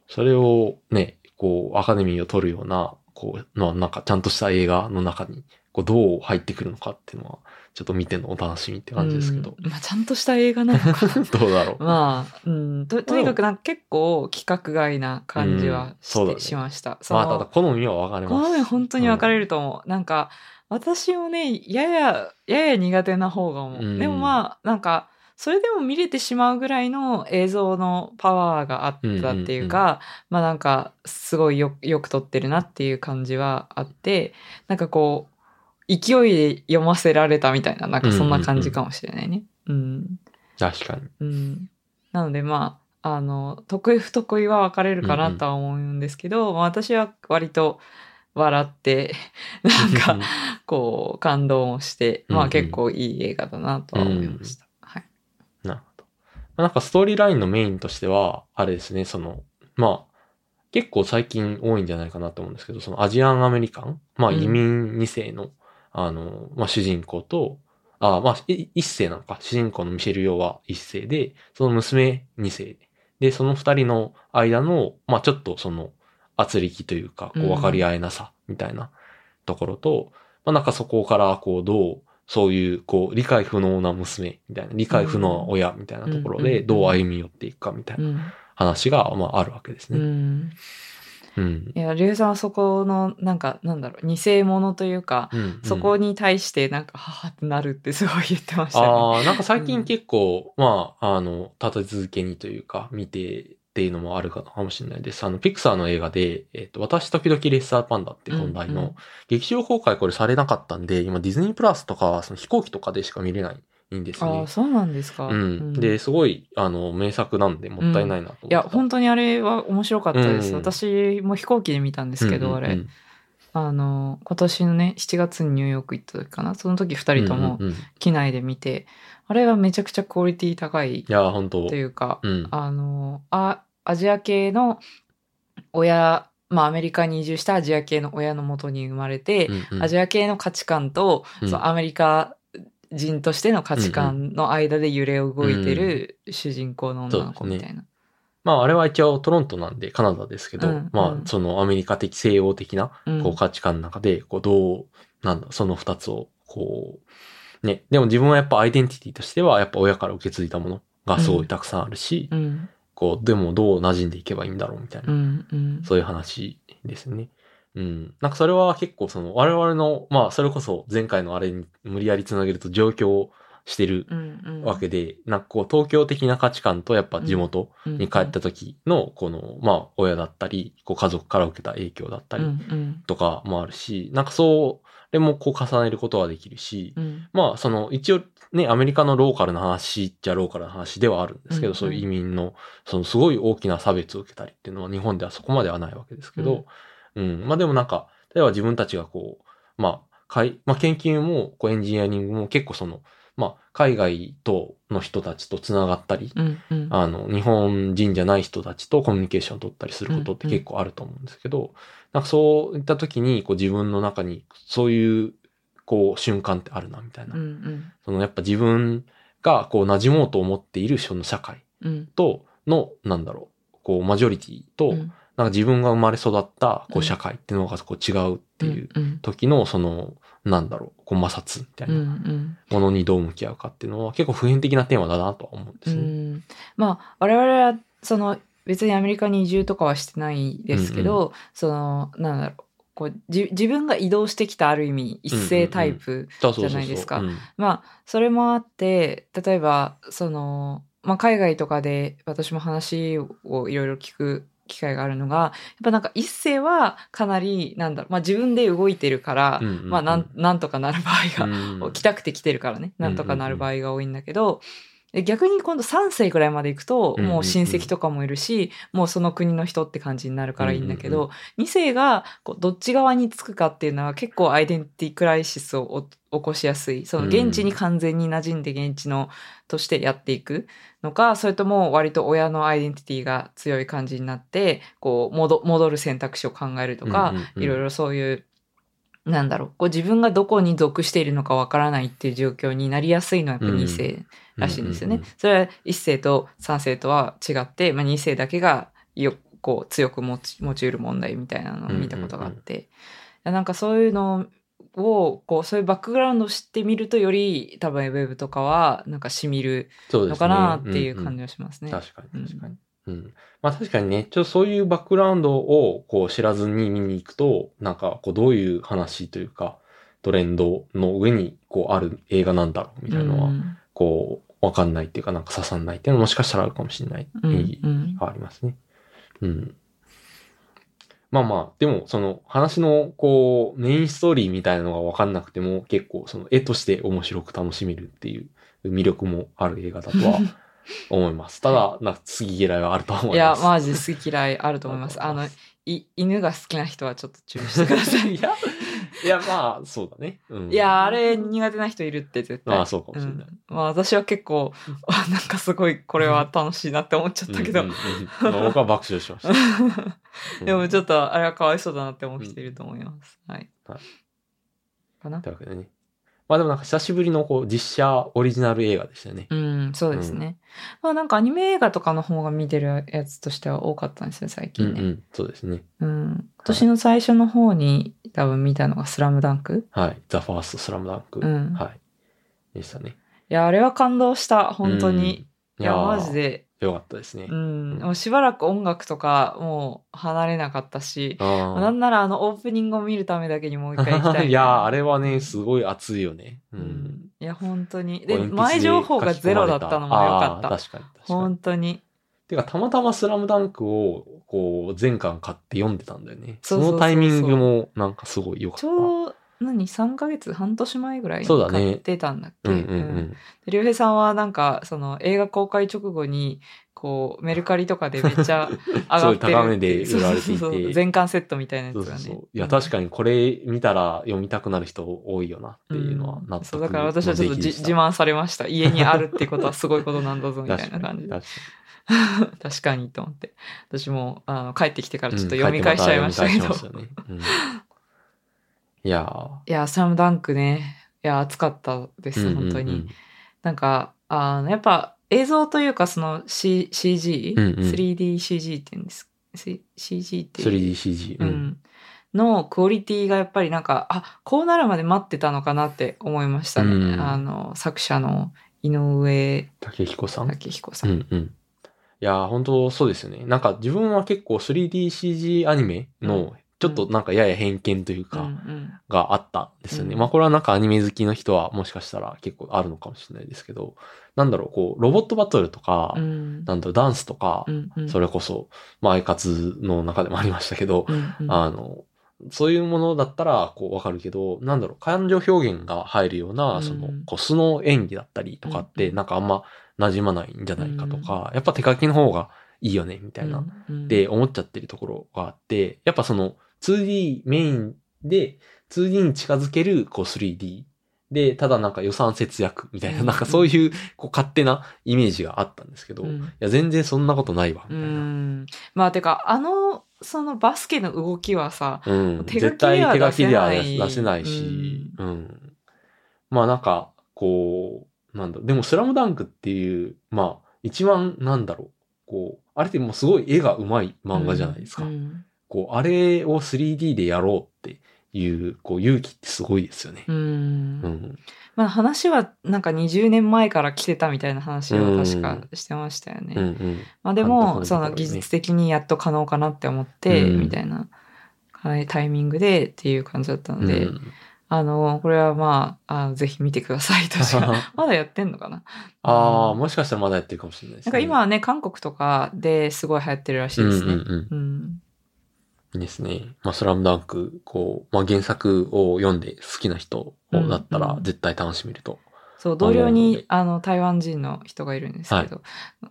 それをね、こう、アカデミーを取るような、こう、の、なんかちゃんとした映画の中に、こう、どう入ってくるのかっていうのは、ちょっと見てのお楽しみって感じですけど。うんまあ、ちゃんとした映画なのかな。<laughs> どうだろう。<laughs> まあ、うん、ととにかくなんか結構規格外な感じはし,、うんそうだねしました。まあ、ただ、好みは分かれます。この面本当に分かれると思う。なんか、私もね、やや、やや苦手な方が思う。うんでもまあ、なんか、それでも見れてしまうぐらいの映像のパワーがあったっていうか、まあなんか、すごいよよく撮ってるなっていう感じはあって、なんかこう、勢いで読ませられたみたいな、なんかそんな感じかもしれないね。うん確かに。うん、なのでまああの得意不得意は分かれるかなとは思うんですけど、まあ私は割と笑って <laughs> なんかこう感動もして、まうんうん。あ結構いい映画だなとは思いました。はい、なるほど。まあなんかストーリーラインのメインとしては、あれですね、その、まあ、結構最近多いんじゃないかなと思うんですけど、そのアジアンアメリカン、まあうん。移民2世の、あの、まあ主人公と、あまあ、い一世なのか。主人公のミシェル・ヨーは一世で、その娘二世。で、その二人の間の、まあちょっとその、圧力というか、こうんう分かり合えなさ、みたいなところと、まあなんかそこから、こう、どう、そういう、こう、理解不能な娘、みたいな、理解不能な親、みたいなところで、うんうんどう歩み寄っていくか、みたいなうん話が、まああるわけですうね。ん、うん。いやリュウさんはそこのなんかなんだろう偽物というか、うんそこに対してなんかはぁってなるってすごい言ってましたよね。ああ、なんか最近結構、まあ、あの、立て続けにというか、見てっていうのもあるかもしれないです。あの、ピクサーの映画で、えっ、と、私時々レッサーパンダっていう本題の、うんうん劇場公開これされなかったんで、今ディズニープラスとか、その飛行機とかでしか見れないんですねああ。そうなんですか。うん。で、すごい、あの、名作なんで、もったいないなと思ってた。いや本当にあれは面白かったです。うん私も飛行機で見たんですけど、あれうんうんうんあの今年のね7月にニューヨーク行った時かなその時2人ともうんうんうんい機内で見て、あれはめちゃくちゃクオリティ高いや、本当というか、うん。あのあアジア系の親まあアメリカに移住したアジア系の親のもとに生まれて、うんうんアジア系の価値観と、うんそのアメリカ人としての価値観の間で揺れ動いてる主人公の女の子みたいな。まあ、あれは一応トロントなんでカナダですけど、うんまあ、うんそのアメリカ的西洋的なうん。こう価値観の中で、こうどう、なんだ、その二つを、こう、ね。でも自分はやっぱアイデンティティとしては、やっぱ親から受け継いだものがすごいたくさんあるし、うん。こう、でもどう馴染んでいけばいいんだろうみたいな、うんうん。そういう話ですね。うん。なんかそれは結構その、我々の、まあ、それこそ前回のあれに無理やりつなげると状況をしてるうんうん。わけで、なんかこう、東京的な価値観とやっぱ地元、に帰った時の、この、まあ、親だったり、こう家族から受けた影響だったうんりうん。とかもあるし、なんかそれもこう重ねることはできるし、うん。まあ、その、一応ね、アメリカのローカルな話じゃローカルな話ではあるんですけど、うんうん。そういう移民の、そのすごい大きな差別を受けたりっていうのは日本ではそこまではないわけですけど、うん、まあでもなんか、例えば自分たちがこう、まあ、かいまあ、研究も、こう、エンジニアリングも結構その、まあ、海外との人たちとつながったり、うんうん。あの、日本人じゃない人たちとコミュニケーションを取ったりすることってうんうん。結構あると思うんですけど、なんかそういった時に、こう自分の中にそういう、こう瞬間ってあるな、みたいな。うんうん。そのやっぱ自分がこう馴染もうと思っているその社会うん。との、なんだろう、こうマジョリティと、うんなんか自分が生まれ育ったこうん。う社会っていうのがこう違うっていううん時のその、なんだろう、こう摩擦みたいうんうなん。ものにどう向き合うかっていうのは結構普遍的なテーマだなとは思うんでうすね。ん。まあ我々はその別にアメリカに移住とかはしてないですけど、そのなんだろうこうじ自分が移動してきたある意味一斉タイプ、じゃないですか。うん。まあそれもあって例えばその、まあ、海外とかで私も話をいろいろ聞く機会があるのがやっぱなんか一世はかなりなんだろう、まあ、自分で動いてるから、うんうんうん。まあなんなんとかなる場合が、うん <laughs> 来たくて来てるからね。なんとかなる場合が多いんだけど、で逆に今度3世ぐらいまで行くとうんうんうん。もう親戚とかもいるし、もうその国の人って感じになるからいいんだけど、うん2世がこうどっち側につくかっていうのは結構アイデンティティクライシスをお起こしやすい。その現地に完全に馴染んで現地のとしてやっていくのかそれとも割と親のアイデンティティが強い感じになってこう戻戻る選択肢を考えるとか、うんうんうん。いろいろそういうなんだろうこう自分がどこに属しているのかわからないっていう状況になりやすいのはやっぱ2世らしいんですよね。うんうんうんそれは1世と3世とは違って、まあ、2世だけがよこう強く持ち持ち得る問題みたいなのを見たことがあって、いやなんかそういうのをこうそういうバックグラウンドを知ってみるとより多分ウェブとかはなんかしみるのかなっていううんうん感じがしますね。確かに確かに。うん。まあ確かにね、ちょっとそういうバックグラウンドをこう知らずに見に行くと、なんかこうどういう話というか、トレンドの上にこうある映画なんだろうみたいなのは、うんこうわかんないっていうかなんか刺さんないっていうのはもしかしたらあるかもしれないうんうんがありますね。うん。まあまあ、でもその話のこうメインストーリーみたいなのがわかんなくても結構その絵として面白く楽しめるっていう魅力もある映画だとは <laughs> 思います。ただ、なんか好き嫌いはあると思います。いや、マジで好き嫌いあると思います。あの、い犬が好きな人はちょっと注意してください。<laughs> <laughs> いや、いや、まあ、そうだね。うん、いや、あれ苦手な人いるって絶対。まあそうかもしれないうんまあ私は結構、あ <laughs> なんかすごいこれは楽しいなって思っちゃったけど、うんうんうんまあ僕は爆笑しました。<laughs> でもちょっっとあれはかわいそうだなって思う人いると思います。はい。はいかな？というわけでね。まあでもなんか久しぶりのこう実写オリジナル映画でしたよね。うん、そうですね。まあなんかアニメ映画とかの方が見てるやつとしては多かったんですよ、最うん近ね。うん。そうですね。うん。今年の最初の方に多分見たのがスラムダンク。はい。ザ・ファースト・スラムダンク。うんはい。でしたね。いや、あれは感動した、本当に。うん。いや、ーマジ。で。よかったですねう。ん。もうしばらく音楽とかもう離れなかったし、あなんならあのオープニングを見るためだけにもう一回行きたい。<laughs> いやー、あれはね、すごい熱いよね。う。うんん。いや、本当に。で、前情報がゼロだったのもよかった。確かに確かに。本当に。てか、たまたまスラムダンクを、こう、全巻買って読んでたんだよね。そうそうそうそうそのタイミングも、なんかすごい良かった。何 ?3 ヶ月？半年前ぐらいにそうだね買ってたんだっけ？うんうんううんん。でりょうへいさんはなんか、その映画公開直後に、こう、メルカリとかでめっちゃ <laughs> 上がってる高値で売られていて全巻セットみたいなやつがね。そうそうそう。いや、確かにこれ見たら読みたくなる人多いよなっていうのはうん納得そう、だから私はちょっとじ自慢されました。家にあるってことはすごいことなんだぞ、みたいな感じで。<laughs> 確 <laughs> 確かにと思って。私も、あの、帰ってきてからちょっと読み返しちゃいましたけど。いやいや、スラムダンクね。いや、熱かったです、ー本当に。うんうんうんなんか、あの、やっぱ映像というか、その、C、CG、うんうん 3DCG って言うんです。C- CG って。3DCG。う。ん。のクオリティがやっぱりなんか、あ、こうなるまで待ってたのかなって思いましたね。うんあの、作者の井上竹彦さん？武彦さ。うんんうん。いやー、本当そうですよね。なんか自分は結構 3DCG アニメの、ちょっとなんかやや偏見といううんか、うん。があったんですよね。うん。まあこれはなんかアニメ好きの人はもしかしたら結構あるのかもしれないですけど、なんだろう、こう、ロボットバトルとか、うん。なんだろう、ダンスとかそれこそ、まあ、アイカツの中でもありましたけど、あの、そういうものだったら、こう、わかるけど、なんだろう、感情表現が入るよううな、ん。その、こう、素の演技だったりとかって、うんなんかあんま馴染まないんじゃないかとか、やっぱ手書きの方がいいよね、みたいな、うんって思っちゃってるところがあって、やっぱその 2D メインで 2D に近づけるこう 3D で、ただなんか予算節約みたいな、うんなんかそういうこう勝手なイメージがあったんですけど、いうんや全然そんなことないわ、みうたいな。ん。まあ、てか、あの、そのバスケの動きはさ、うん。手書絶きでは対手書きでは出せない出せないし、うん。まあなんか、こう、なんだでもスラムダンクっていう、まあ、一番なんだろう、こう、あれってもうすごい絵が上手い漫画じゃないですか。うん。こう、あれを 3D でやろうっていう、こう、勇気ってすごいですよねう。んうん。まあ話はなんか20年前から来てたみたいな話を確かしてましたよね。うんうん。まあでも、そのね技術的にやっと可能かなって思って、うんみたいなはいタイミングでっていう感じだったので、うんあの、これはまあ、あぜひ見てください。確か。まだやってんのかな？ああ、うんもしかしたらまだやってるかもしれないですね。なんか今はね、韓国とかですごい流行ってるらしいですね。うんうんうんうんですね。まあ、スラムダンク、こう、まあ、原作を読んで好きな人だったらうんうん絶対楽しめると。そう、同僚思うのにで、あの、台湾人の人がいるんですけど、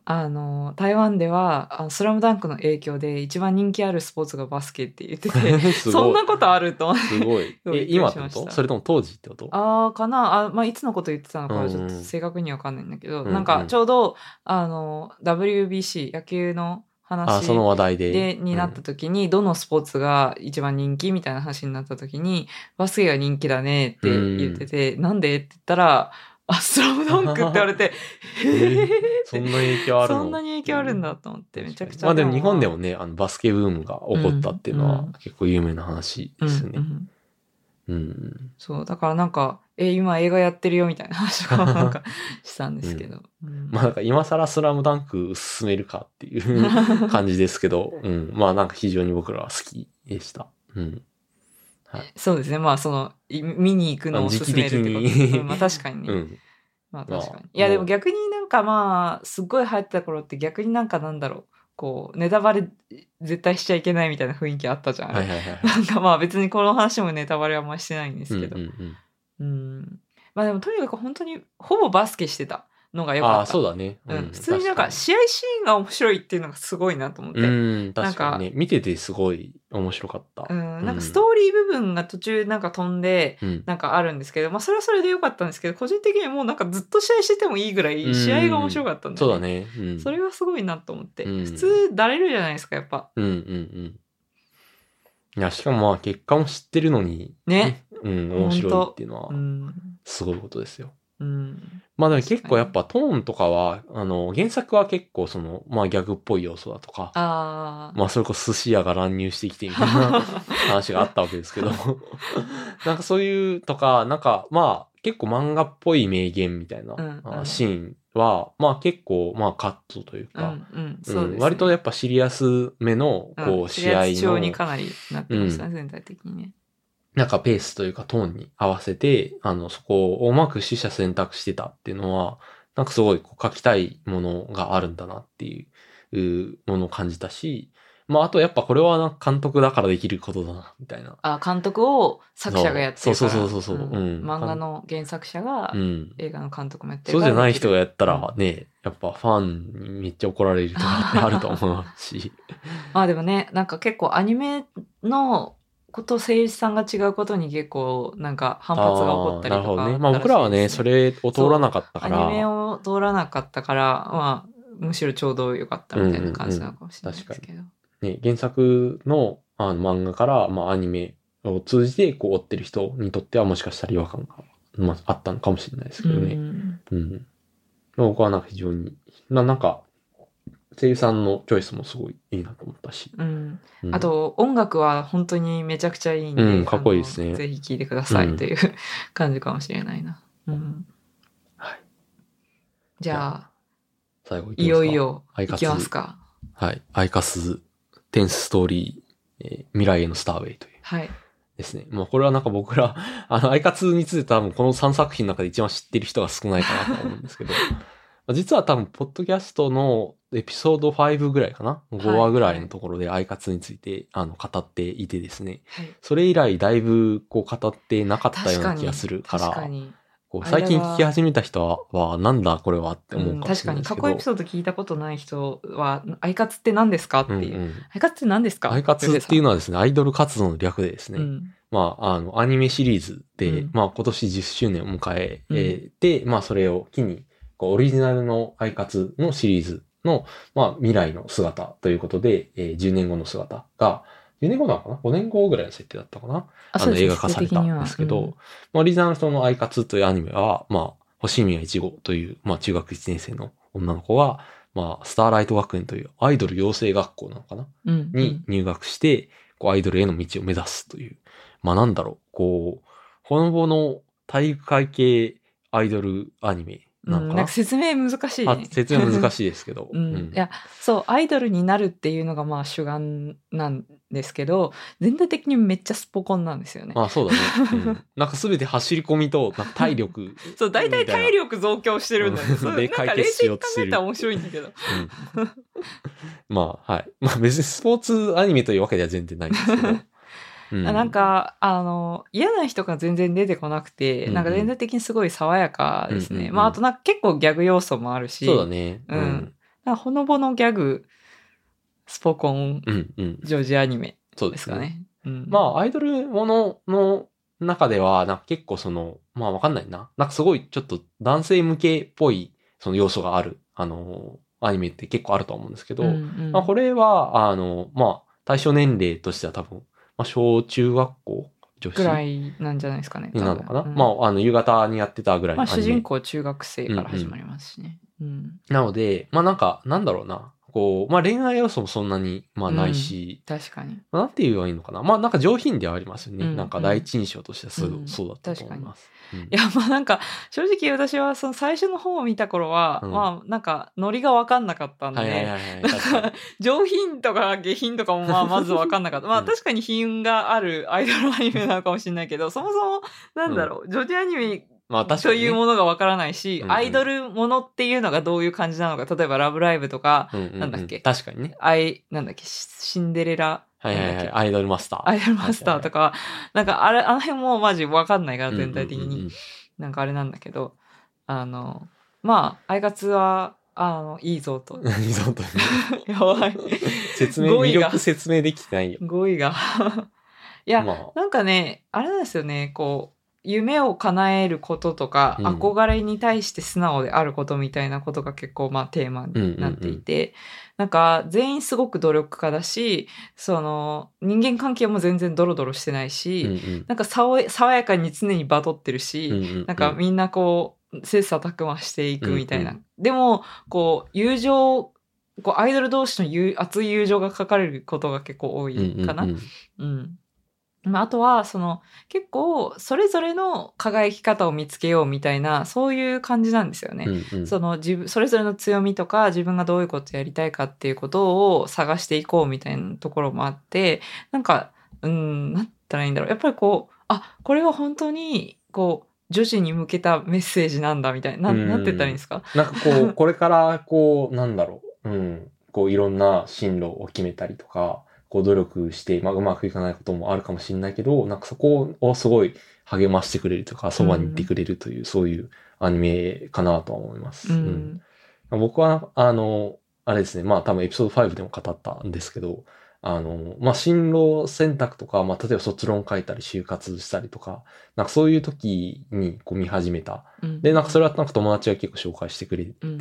あの、台湾では、スラムダンクの影響で一番人気あるスポーツがバスケって言ってて、<laughs> すそ。んなことあると。すごい。<laughs> え、今ってこと？それとも当時ってこと？ああ、かな？あ、まあ、いつのこと言ってたのかはちょっとうん正確にはわかんないんだけど、うんうんなんかちょうど、あの、WBC、野球の話あ、その話題で。で、になった時に、どのスポーツが一番人気みたいな話になった時に、バスケが人気だねって言ってて、なんでって言ったら、あ、スラムダンクって言われて、そんな影響あるの？そんなに影響あるんだと思って、めちゃくちゃ。まあでも日本でもね、あのバスケブームが起こったっていうのはうん結構有名な話うん、ですよね。うんうん。そう、だからなんか、え、今映画やってるよみたいな話とかもなんかしたんですけど。うんまあなんか今更スラムダンク進めるかっていう <laughs> 感じですけど、うん。まあなんか非常に僕らは好きでした。うん。はい。そうですね。まあ、その、い見に行くのを勧めるってことまあ確かにね。うん。まあ確かに。まあいやでも逆になんかまあ、すっごい流行ってた頃って逆になんかなんだろう。こう、ネタバレ絶対しちゃいけないみたいな雰囲気あったじゃん。はいはいはい。なんかまあ別にこの話もネタバレはあんましてないんですけど。うんうんうん。まあでもとにかく本当にほぼバスケしてたのがうん、良かった。ああ、そうだね。うん。普通になんか試合シーンが面白いっていうのがすごいなと思って。うん、確かにね。見ててすごい面白かった。うん、なんかストーリー部分が途中なんか飛んで、うん。なんかあるんですけど、まあそれはそれで良かったんですけど、個人的にはもうなんかずっと試合しててもいいぐらいうん試合が面白かったんで、そうだ。ね。うん。それがすごいなと思って。うん普通だれるじゃないですか、やっぱ。うんうんうん。いや、しかもまあ結果も知ってるのに、ね。うん、面白いっていうのはう、ん。すごいことですよ。うん。まあでも結構やっぱトーンとかは、あの、原作は結構その、まあギャグっぽい要素だとか、ああ。まあそれこそ寿司屋が乱入してきてみたいな <laughs> 話があったわけですけど、<laughs> なんかそういうとか、なんかまあ結構漫画っぽい名言みたいな、うんうんあシーンは、まあ結構まあカットというか、うん。割とやっぱシリアスめの、こうんう試合調の、にかなりなってましたね、全体的にね。なんかペースというかトーンに合わせて、あの、そこをうまく取捨選択してたっていうのは、なんかすごいこう書きたいものがあるんだなっていううものを感じたし、まああとやっぱこれはなんか監督だからできることだな、みたいな。あ、監督を作者がやってる。そうそうそうそうそうん漫画の原作者がうん。映画の監督もやってるそうじゃない人がやったうんらね、やっぱファンにめっちゃ怒られるとかってあると思うし。<laughs> まあでもね、なんか結構アニメのこと声優さんが違うことに結構なんか反発が起こったりとかね。あまあ僕らはね、それを通らなかったかアら。ニメを通らなかったから、まあ、むしろちょうど良かったみたいな感じなのかもしれないですけど。ね、原作のあの漫画から、まあ、アニメを通じてこう追ってる人にとってはもしかしたら違和感が、まあ、あったのかもしれないですけどね。うんうん。僕はなんか非常に、ななんか、声優さんのチョイスもすごいいいなと思ったし。うんうんあ、と音楽は本当にめちゃくちゃいいんで、うんかっこいいですねぜひ聴いてくださうんいという感じかもしれないな。うん、はい。じゃあ、最後いよい。よいきますか。はい。アイカス、テンスストーリー、えー未来へのスターウェイという。はい。ですね。まあこれはなんか僕ら、あの、アイカツについて多分この3作品の中で一番知ってる人が少ないかなと思うんですけど、実は多分、ポッドキャストのエピソード5ぐらいかな ?5 話ぐらいのところでアイカツについて、あの、語っていてですね。はい。それ以来、だいぶ、こう、語ってなかったような気がするから、確かに。こう最近聞き始めた人は、はなんだこれはって思ううんかもし確かにれないですけど。過去エピソード聞いたことない人は、アイカツって何ですかっていう。うんうん。アイカツって何ですか？アイカツっていうののはですね、アイドル活動の略でですね、うん。まあ、あの、アニメシリーズで、うんまあ、今年10周年を迎えうんまあ、それを機に、オリジナルのアイカツのシリーズの、まあ、未来の姿ということで、えー10年後の姿が、10年後なのかな ?5 年後ぐらいの設定だったかな？あの、映画化されたんですけど、うんまあ、オリジナルのそのアイカツというアニメは、まあ、星宮一号という、まあ、中学1年生の女の子が、まあ、スターライト学園というアイドル養成学校なのかな？うんに入学して、こう、アイドルへの道を目指すという。まあ、なんだろう、こう、ほのぼの体育会系アイドルアニメなんか？説明難しい、あね。説明難しいですけど。<laughs> うんいやそうアイドルになるっていうのがまあ主眼なんですけど全体的にめっちゃスポコンなんですよね。まあそうだね。うん、<laughs> なんかすべて走り込みと、なんか体力。そう大体体力増強してるんだよ。うんそうでなんか冷解決しようとしてるえたら面白いんだけど。うんまあはい。まあ別にスポーツアニメというわけでは全然ないんですけど。<laughs> うなん、かあの嫌な人が全然出てこなくて、うんうんなんか全体的にすごい爽やかですね。うんうんうんまああとなんか結構ギャグ要素もあるし、そうだね。うんなんかほのぼのギャグスポコンうん。うん。ジョージアニメそうですか。ね。うんまあ、アイドルものの中では、なんか結構その、まあわかんないな。なんかすごいちょっと男性向けっぽいその要素がある、あの、アニメって結構あると思うんですけど、うんうんまあこれは、あの、まあ、対象年齢としては多分、まあ小中学校女子？ぐらいなんじゃないですかね。になるのかな、うんまあ、あの、夕方にやってたぐらいまあ、のアニメ。主人公中学生から始まりますしね。うんなので、まあなんか、なんだろうな。こう、まあ恋愛要素もそんなに、まあないし、確かに。まあなんて言えばいいのかな。まあなんか上品ではありますよね。うんなんか第一印象としてはそう,、うんそうだったと思います。うん。いや、まあなんか、正直私はその最初の方を見た頃は、うん。まあなんか、ノリがわかんなかったんで、上品とか下品とかもまあまずわかんなかった。<laughs> まうん。あ確かに品があるアイドルアニメなのかもしれないけど、そもそも、なんだろう、女児アニメまあ確かに、ね。というものがわからないし、うんうん。アイドルものっていうのがどういう感じなのか、例えばラブライブとか、うんうんうんなんだっけ確かにね。アイ、なんだっけ、シシンデレラ、はいはい。はいアイドルマスター。アイドルマスターとか、なんかあれ、あの辺もマジわかんないから全体的にうんうんうん。なんかあれなんだけど、あの、まあ、アイガツは、あの、いいぞと。<laughs> うん。リゾートにやばい。説明、魅力説明できてないよ。語彙が。<laughs> いや、まあ、なんかね、あれなんですよね、こう、夢を叶えることとか、うん憧れに対して素直であることみたいなことが結構まあテーマになっていて、なんか全員すごく努力家だし、その人間関係も全然ドロドロしてないし、うんうんなんか爽やかに常にバトってるし、うんうんうんなんかみんなこう、切磋琢磨していくみたいな。うんでも、こう、友情、こう、アイドル同士の友熱い友情が書かれることが結構多いかな。ううんん。うんまあ、あとは、その、結構、それぞれの輝き方を見つけようみたいな、そういう感じなんですよね。うんうんその自分それぞれの強みとか自分がどういうことやりたいかっていうことを探していこうみたいなところもあってなんかうんなったらいいんだろうやっぱりこうあこれは本当にこう女子に向けたメッセージなんだみたいななうんなんて言ったらいいんですか？なんかこう、<laughs> これから、こう、なんだろう。うん。こう、いろんな進路を決めたりとか、こう、努力して、まあ、うまくいかないこともあるかもしれないけど、なんかそこをすごい励ましてくれるとか、そばにいてくれるという、そういうアニメかなとは思います。ううん。僕は、あの、あれですね、まあ多分エピソード5でも語ったんですけど、あの、まあ進路選択とか、まあ例えば卒論書いたり就活したりとか、なんかそういう時にこう見始めた。うん。で、なんかそれはなんか友達が結構紹介してくれて、うん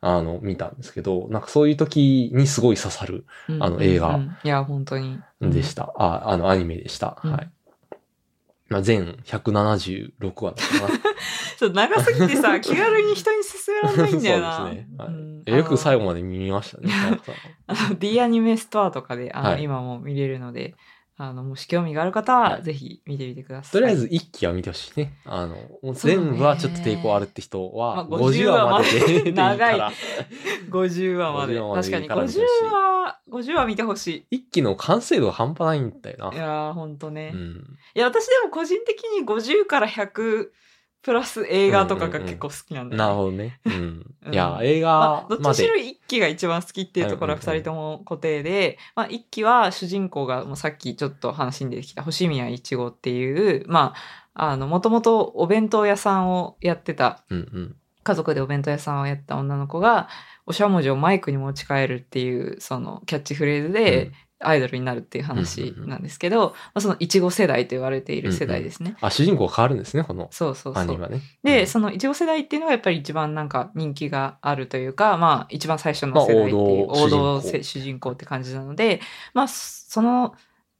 あの、見たんですけど、なんかそういう時にすごい刺さるうんあの映画いや本当にでした。あ、あのアニメでした。うんはい。まあ全176話だったかな。<laughs> そう長すぎてさ <laughs> 気軽に人に勧められないんだよなそうですねはいうんえよく最後後まで見ましたね。D アニメストアとかであの、はい今も見れるのであのもし興味がある方ははいぜひ見てみてくださいとりあえず一期は見てほしいね。あの、もう全部はちょっと抵抗あるって人まあは、50 50話までで。長い50話まで50話まで確かにいいから見て50ほしい <laughs> 話50話見てほし一期の完成度が半端ないんだよな。いいやーほんとね、いうん。や私でも個人的に50から100ププラス映画とかが結構好きなんだよね。なるほどね。うん。うんいや、映ま画あ、どっちしろ一期が一番好きっていうところはうんうんうん二人とも固定で、まあ一期は主人公がもうさっきちょっと話に出てきた星宮一号っていう、まあ、あの、もともとお弁当屋さんをやってた、うんうん。家族でお弁当屋さんをやった女の子が、おしゃもじをマイクに持ち帰るっていう、そのキャッチフレーズでアイドルになるっていう話なんですけど、まあ、そのいちご世代と言われている世代ですね。あ、主人公変わるんですね、このそうそうそう。ね。で、うんそのいちご世代っていうのがやっぱり一番なんか人気があるというか、まあ一番最初の世代っていうまあ王王道道主人公って感じなので、まあその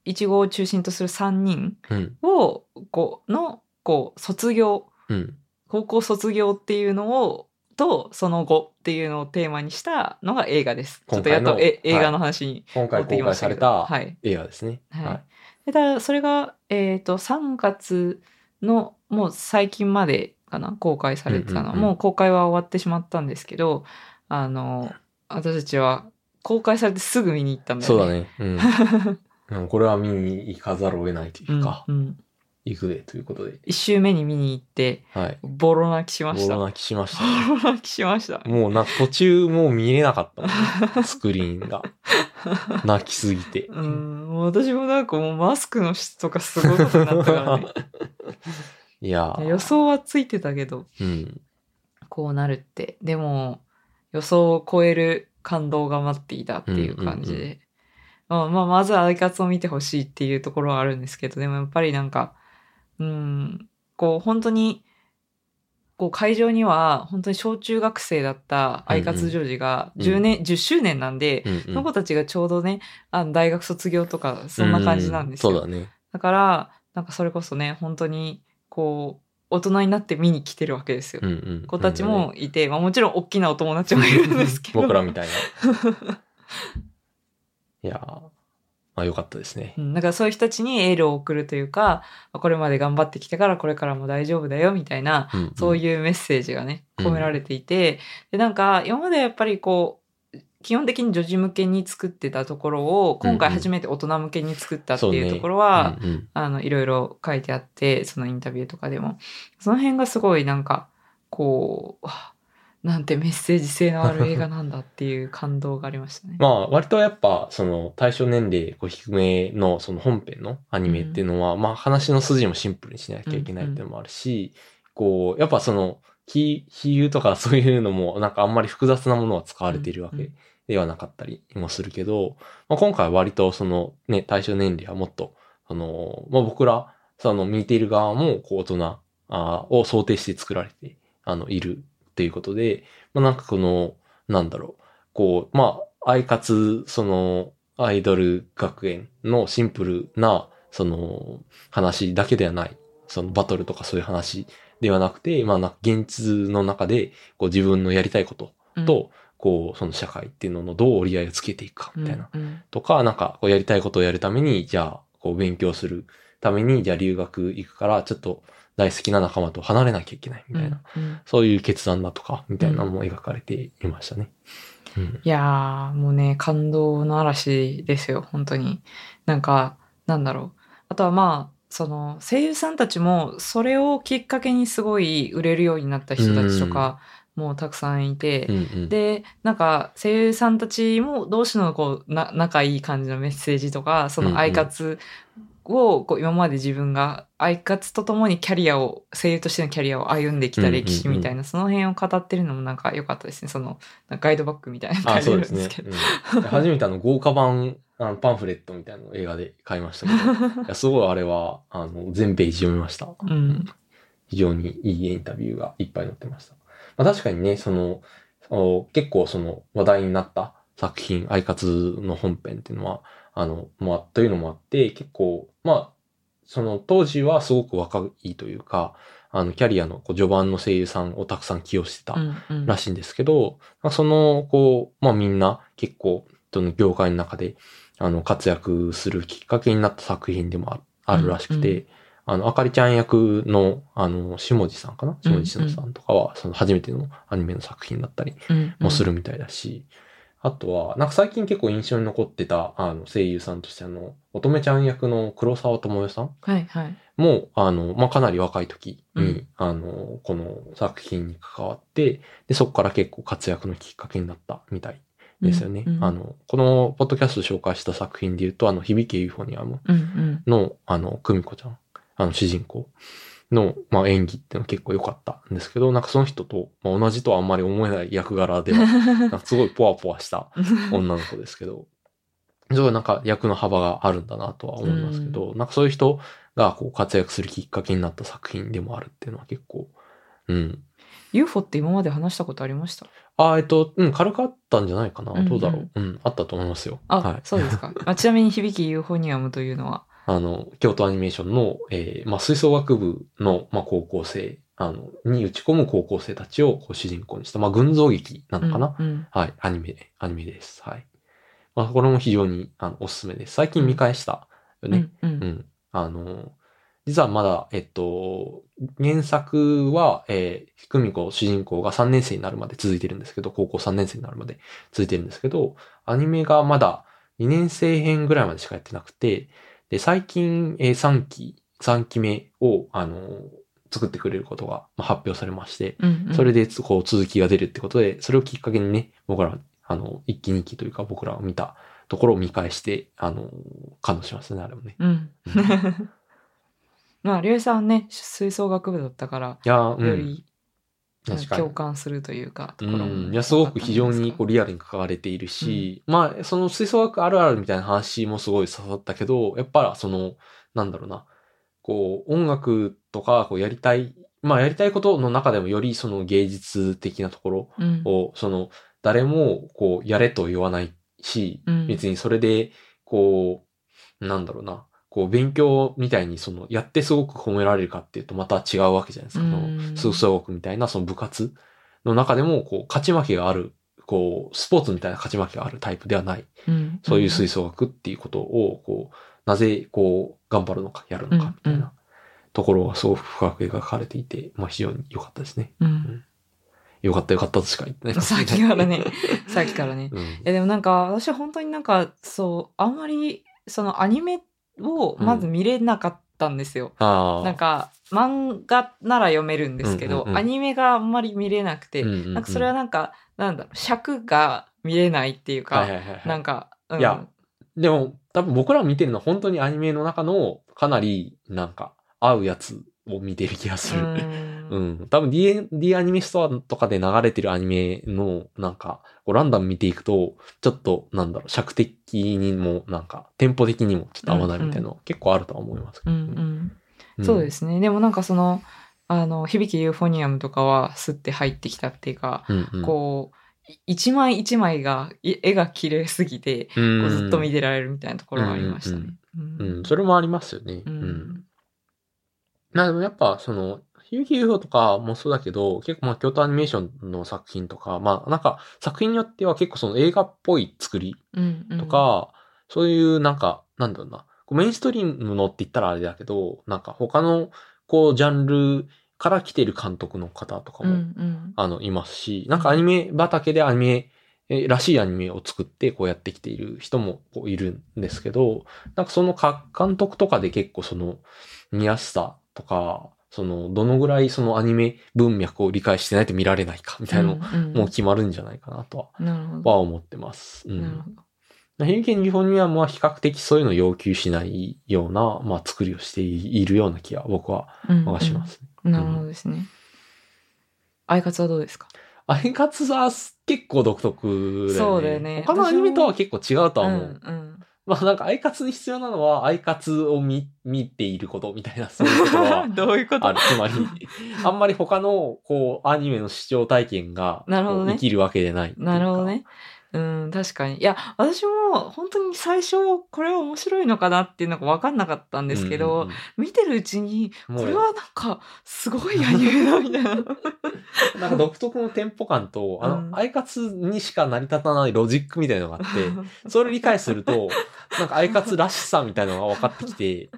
いちごを中心とする3人うん。を、こう、の、こう、卒業、うん。高校卒業っていうのを、と、その後っていうのをテーマにしたのが映画です。ちょっとやっとえ映画の話に今回持ってき公開されましたけど。たはい。映画ですね。はいでただそれが、えっ、と、3月の、もう最近までかな、公開されてたのもう公開は終わってしまったんですけど、あの、私たちは公開されてすぐ見に行ったんだよね。そうだね。うん。うんこれは見に行かざるを得ないというか、うんうん行くでということで。一周目に見に行って、はい。ボロ泣きしました。ボボロ泣きしましたね。ロ泣きしました。もうな、途中もう見れなかったも <laughs> スクリーンが。泣きすぎて。うん、もう私もなんかもうマスクの質とかすごいことになったからね。<laughs> いやー予想はついてたけど、うん。こうなるって。でも、予想を超える感動が待っていたっていう感じで。まあ、まあ、まずはアイカツを見てほしいっていうところはあるんですけど、でもやっぱりなんか、うん、こう本当に、こう会場には本当に小中学生だったアイカツジョージがうん10年、10周年なんで、うんうんその子たちがちょうどね、あの大学卒業とか、そんな感じなんですよ。うそうだね。だから、なんかそれこそね、本当に、こう、大人になって見に来てるわけですよ。うんうん。子たちもいて、まあもちろん大きなお友達もいるんですけど。僕らみたいな。<laughs> いやーまあよかったですねう。ん、だからそういう人たちにエールを送るというか、これまで頑張ってきたからこれからも大丈夫だよみたいな、うんそうういうメッセージがね、うん込められていて、で、なんか今までやっぱりこう、基本的に女児向けに作ってたところを、今回初めて大人向けに作ったっていうところは、んうんうんあの、いろいろ書いてあって、そのインタビューとかでも。その辺がすごいなんか、こう、あなんてメッセージ性のある映画なんだっていう感動がありましたね。<laughs> まあ割とやっぱその対象年齢こう低めのその本編のアニメっていうのは、まあ話の筋もシンプルにしなきゃいけないっていうのもあるし、こうやっぱその比比喩とかそういうのもなんかあんまり複雑なものは使われているわけうんうんではなかったりもするけど、まあ、今回は割とそのね対象年齢はもっとその、まあ、僕らその見ている側もこう大人を想定して作られてあのいるっていうことで、まあ、なんかこのなんだろうこう、まあ、アイカツ、その、アイドル学園のシンプルな、その、話だけではない。そのバトルとかそういう話ではなくて、まあ、現実の中で、こう自分のやりたいことと、こう、その社会っていうののどう折り合いをつけていくか、みたいな。うんうんとか、なんか、こうやりたいことをやるために、じゃあ、こう勉強するために、じゃあ留学行くから、ちょっと大好きな仲間と離れなきゃいけない、みたいな。うんうんそういう決断だとか、みたいなのも描かれていましたね。うん。いやー、もうね、感動の嵐ですよ、本当に。なんか、なんだろう。あとはまあ、その、声優さんたちも、それをきっかけにすごい売れるようになった人たちとか、もうたくさんいて、うんうん、で、なんか、声優さんたちも同士のこう、な、仲いい感じのメッセージとか、そのアイカツを、こう、今まで自分が、アイカツと共にキャリアを、声優としてのキャリアを歩んできた歴史みたいな、その辺を語ってるのもなんか良かったですね。その、ガイドバッグみたいなあ、感じそうですねなんですけ。ど。うん、初めてあの豪華版あのパンフレットみたいなのを映画で買いましたけど、<laughs> いやすごいあれはあの全ページ読みました。うん。非常にいいインタビューがいっぱい載ってました。まあ、確かにね、その、お結構その話題になった作品、アイカツの本編っていうのは、あの、まあ、というのもあって、結構、まあ、その当時はすごく若いというか、あの、キャリアのこう序盤の声優さんをたくさん起用してたうんうん。らしいんですけど、まあ、その、こう、まあみんな結構、その業界の中で、あの、活躍するきっかけになった作品でもああるらしくて、うんうあの、あかりちゃん役の、あの、下地さんかな？うん下地篠さんとかは、その初めてのアニメの作品だったりうん。もするみたいだし、あとは、なんか最近結構印象に残ってた、あの、声優さんとしてあの、乙女ちゃん役の黒沢智代さんはいはい。も、あの、まあ、かなり若い時に、うんあの、この作品に関わって、で、そこから結構活躍のきっかけになったみたいですよね。うんうんあの、このポッドキャストで紹介した作品で言うと、あの、響けユーフォニアムうんうん。の、あの、久美子ちゃん、あの、主人公の、まあ、演技っていうのは結構良かったんですけど、なんかその人と、まあ、同じとはあんまり思えない役柄では、<laughs> なんかすごいポワポワした <laughs> 女の子ですけど、すごいなんか役の幅があるんだなとは思いますけど、なんかそういう人がこう活躍するきっかけになった作品でもあるっていうのは結構、うん。UFO って今まで話したことありました？あ、えっと、うん、軽かったんじゃないかな。うんうんどうだろう。うん、あったと思いますよ。あ、はい。そうですか。あちなみに響きユーフォニアムというのは？あの、京都アニメーションの、えーまあ、吹奏楽部の、まあ、高校生、あの、に打ち込む高校生たちをこう主人公にした、まあ、群像劇なのかな、うんうんはい、アニメ、アニメです。はい。まあ、これも非常に、あの、おすすめです。最近見返したよね。うんううんん。あの、実はまだ、えっと、原作は、えー、久美子主人公が3年生になるまで続いてるんですけど、高校3年生になるまで続いてるんですけど、アニメがまだ2年生編ぐらいまでしかやってなくて、で、最近、えー3期、3期目を、あの、作ってくれることがまあ発表されまして、うんうんそれで、こう、続きが出るってことで、それをきっかけにね、僕ら、あの、一期二期というか僕らを見たところを見返して、あの、感動しますね、あれもね。うん。<laughs> まあ、りゅうさんね、吹奏楽部だったから、いやー、うん。より。共感するというか、ところ。いや、すごく非常にこうリアルに書かれているし、まあ、その吹奏楽あるあるみたいな話もすごい刺さったけど、やっぱその、なんだろうな、こう、音楽とか、こう、やりたい、まあ、やりたいことの中でもよりその芸術的なところうん。を、その、誰も、こう、やれと言わないし、うん。別にそれで、こう、なんだろうな、こう、勉強みたいに、その、やってすごく褒められるかっていうと、また違うわけじゃないですか。うんその吹奏楽みたいな、その部活の中でも、こう、勝ち負けがある、こう、スポーツみたいな勝ち負けがあるタイプではない。うんそういう吹奏楽っていうことを、こう、なぜ、こう、頑張るのか、やるのか、みたいなところがすごく深く描かれていて、まあ、非常に良かったですね。うん良かった良かったとしか言ってないさっきからね、さっきからね。うん。え、でもなんか、私は本当になんか、そう、あんまり、そのアニメをまず見れなかったんですよ。ああ。なんか、漫画なら読めるんですけど、うんうんうん。アニメがあんまり見れなくて、うんうんうん。なんかそれはなんか、なんだろう、尺が見れないっていうか、はいはいはいはい。なんか、うん。いやでも、多分僕ら見てるのは本当にアニメの中のかなりなんか合うやつを見てる気がする。う <laughs> うんん。多分 D, D アニメストアとかで流れてるアニメのなんか、こうランダム見ていくと、ちょっとなんだろう、尺的にもなんか、テンポ的にもちょっと合わないみたいなの結構あるとは思いますけうんどね、うんうんそうですね。でもなんかその、あの、響きユーフォニアムとかはスッて入ってきたっていうか、うんうん。こう、い一枚一枚が、い絵が綺麗すぎて、こうずっと見てられるみたいなところがありましたね。うん、それもありますよね。ううんん。まあでもやっぱその、ヒューヒュー UFO とかもそうだけど、結構まあ京都アニメーションの作品とか、まあなんか作品によっては結構その映画っぽい作りうんうん。とか、そういうなんか、なんだろうな、こうメインストリームのって言ったらあれだけど、なんか他のこうジャンルから来てる監督の方とかうんも、うん。あの、いますし、なんかアニメ畑でアニメ、えーらしいアニメを作ってこうやってきている人もこういるんですけど、なんかそのか監督とかで結構その見やすさとか、そのどのぐらいそのアニメ文脈を理解してないと見られないかみたいなのもう決まるんじゃないかなとは。は思ってます。うん。偏見日本にはまあ比較的そういうのを要求しないような、まあ作りをしているような気が僕はします。うんなるほどですね。アイカツはどうですか？アイカツは結構独特だよね。そうだよね他のアニメとは結構違うとは思う。んうんまあなんかアイカツに必要なのはアイカツを見、見ていることみたいなそういうところは <laughs> どういうこと？ある。つまり、<laughs> あんまり他のこうアニメの視聴体験がなるほどねこう生きるわけでないなるほどね。。うん、確かに。いや、私も本当に最初、これは面白いのかなっていうのが分かんなかったんですけど、うんうん見てるうちに、これはなんか、すごいアニメだ、みたいな。う <laughs> んなんか独特のテンポ感と、あうんの、アイカツにしか成り立たないロジックみたいなのがあって、<laughs> それを理解すると、なんかアイカツらしさみたいなのが分かってきて、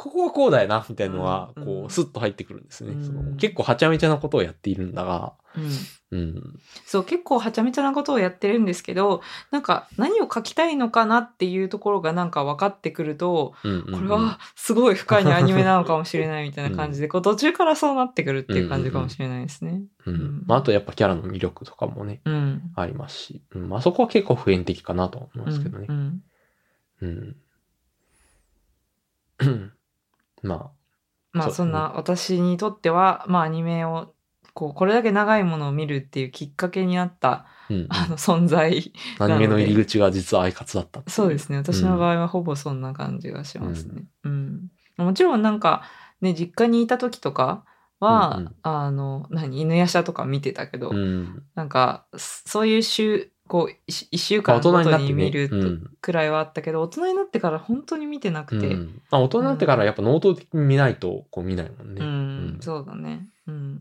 ここはこうだよな、みたいなのが、うんこう、スッと入ってくるんですね。うんその結構はちゃめちゃなことをやっているんだが、うん。うん。そう、結構はちゃめちゃなことをやってるんですけど、なんか何を書きたいのかなっていうところがなんか分かってくると、うんうんうんこれはすごい深いアニメなのかもしれないみたいな感じで、こう途中からそうなってくるっていう感じかもしれないですね。うんうんまあ、あとやっぱキャラの魅力とかもね、うん。ありますし、うん、まあそこは結構普遍的かなと思いますけどねう。んうん。うんままあそんな私にとっては、まあアニメをこうこれだけ長いものを見るっていうきっかけになったあ、うん。あの存在。アニメの入り口が実はアイカツだったそうですね。私の場合はほぼそんな感じがしますね。うん。もちろんなんかね、実家にいた時とかは、うんうんあの、何、犬やしゃとか見てたけど、うん。なんかそそういう週、こう、一一週間ごとに見るくらいはあったけど、大人になってから本当に見てなくて、ううん、あ大人になってからやっぱ能動的に見ないとこう見ないもんね。うんそうだね。うん。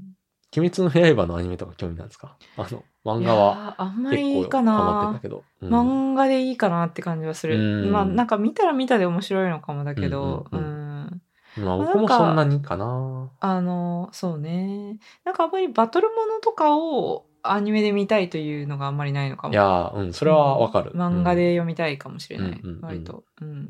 鬼滅の刃のアニメとか興味なんですか？あの、漫い画はあんま結りいいかなた。けど。うん漫画でいいかなって感じはする。うんまあなんか見たら見たで面白いのかもだけど、ううんんうんまあ僕もそんなにかな。あの、そうね。なんかあんまりバトルものとかをアニメで見たいというのがあんまりないのかも。いやー、うん、それはわかる。漫画で読みたいかもしれない。うんうんうん割と。うん。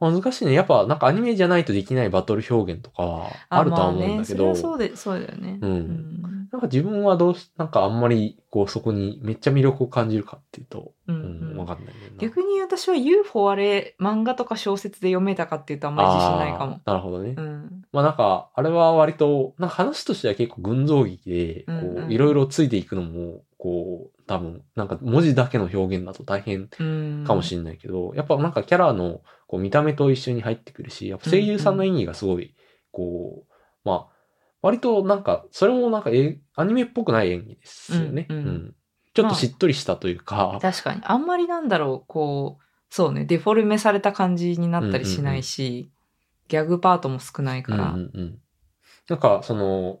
うん。難しいね。やっぱなんかアニメじゃないとできないバトル表現とかはあるとは思うんだけど、まあね、そそうで、そうだよね。うんなんか自分はどうし、なんかあんまりこうそこにめっちゃ魅力を感じるかっていうと、ううんん、うんわかんない。逆に私は UFO あれ、漫画とか小説で読めたかっていうとあんまり自信ないかも。なるほどね。うん。まあなんか、あれは割と、なんか話としては結構群像劇で、こうんうんう、いろいろついていくのも、こう、多分、なんか文字だけの表現だと大変うん。かもしれないけど、やっぱなんかキャラのこう見た目と一緒に入ってくるし、やっぱ声優さんの演技がすごい、こう、まあ、割となんか、それもなんかえアニメっぽくない演技ですよね。うんうんちょっとしっとりしたというか、確かに。あんまりなんだろう、こう、そうね、デフォルメされた感じになったりしないし、ギャグパートも少ないから。うんうんうん。なんか、その、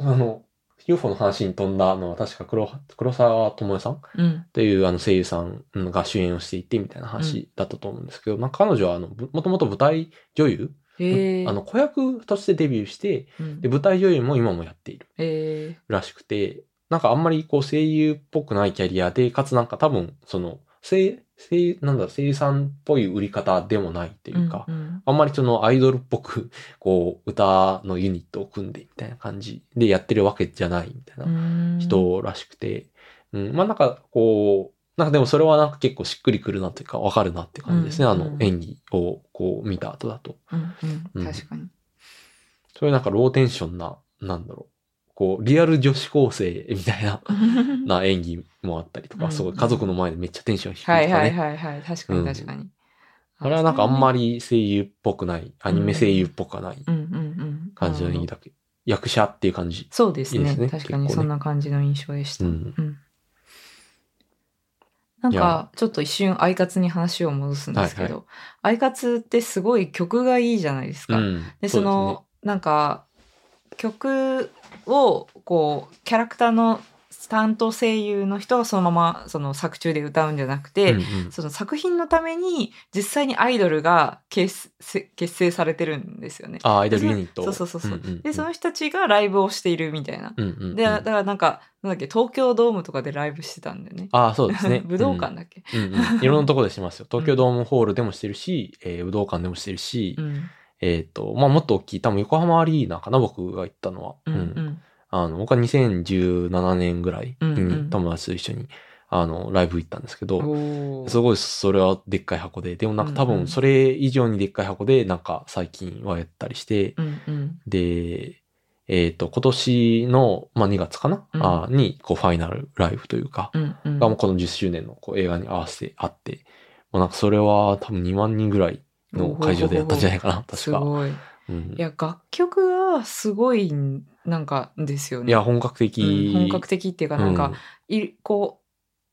あの、UFO の話に飛んだのは確か黒黒沢智恵さんっうん。ていうあの声優さんが主演をしていてみたいな話だったと思うんですけど、なんか彼女はあの、ぶもともと舞台女優。あの、子役としてデビューして、うんで、舞台女優も今もやっている。らしくて、なんかあんまりこう声優っぽくないキャリアで、かつなんか多分、その、声、声、なんだ、声優さんっぽい売り方でもないっていうか、うんうん。あんまりそのアイドルっぽく、<laughs> こう、歌のユニットを組んでみたいな感じでやってるわけじゃないみたいなうん。人らしくて、うん、まあなんかこう、なんかでもそれはなんか結構しっくりくるなというかわかるなって感じですね、うんあの演技をこう見た後だと。うんううんん。確かに。そういうなんかローテンションな、なんだろう、こう、リアル女子高生みたいな、<laughs> な演技もあったりとか、うんすごい家族の前でめっちゃテンション低いとかね。はいはいはいはい。確かうんに確かに。あれはなんかあんまり。り声優っぽくない、アニメ声優っぽくはないうんうんうん。感じの演技だけ。役者っていう感じ。そうですね。確かにそんな感じの印象でした。うんうんなんか、ちょっと一瞬、アイカツに話を戻すんですけど、はいアイカツってすごい曲がいいじゃないですか。うん。で、その、なんか、曲を、こう、キャラクターの担当声優の人がそのまま、その作中で歌うんじゃなくて、うんうんその作品のために実際にアイドルが結成結成されてるんですよね。あ、アイドルユニット。そうそうそうそう。んんんで、その人たちがライブをしているみたいな。うんうんうんで、だからなんか、なんだっけ、東京ドームとかでライブしてたんだよね。ああ、そうですね。<laughs> 武道館だっけ。うん、うんうんいろんなとこでしてますよ。<laughs> 東京ドームホールでもしてるし、えー武道館でもしてるし、うん。えっ、と、まあ、もっと大きい、多分横浜アリーナかな、僕が行ったのは。うんうん。あの、僕は2017年ぐらいに友達と一緒に、あの、ライブ行ったんですけど、すごいそれはでっかい箱で、でもなんか多分それ以上にでっかい箱で、なんか最近はやったりして、うんうん。で、えっ、と、今年の、まあ、2月かな、うんあーに、こう、ファイナルライブというか、うんうん。がもうこの10周年のこう映画に合わせてあって、もうなんかそれは多分2万人ぐらいの会場でやったんじゃないかな、確か。すごい。いうん、いや、楽曲がすごい、なんか、ですよね。や、本格的。うん本格的っていうか、なんか、いこ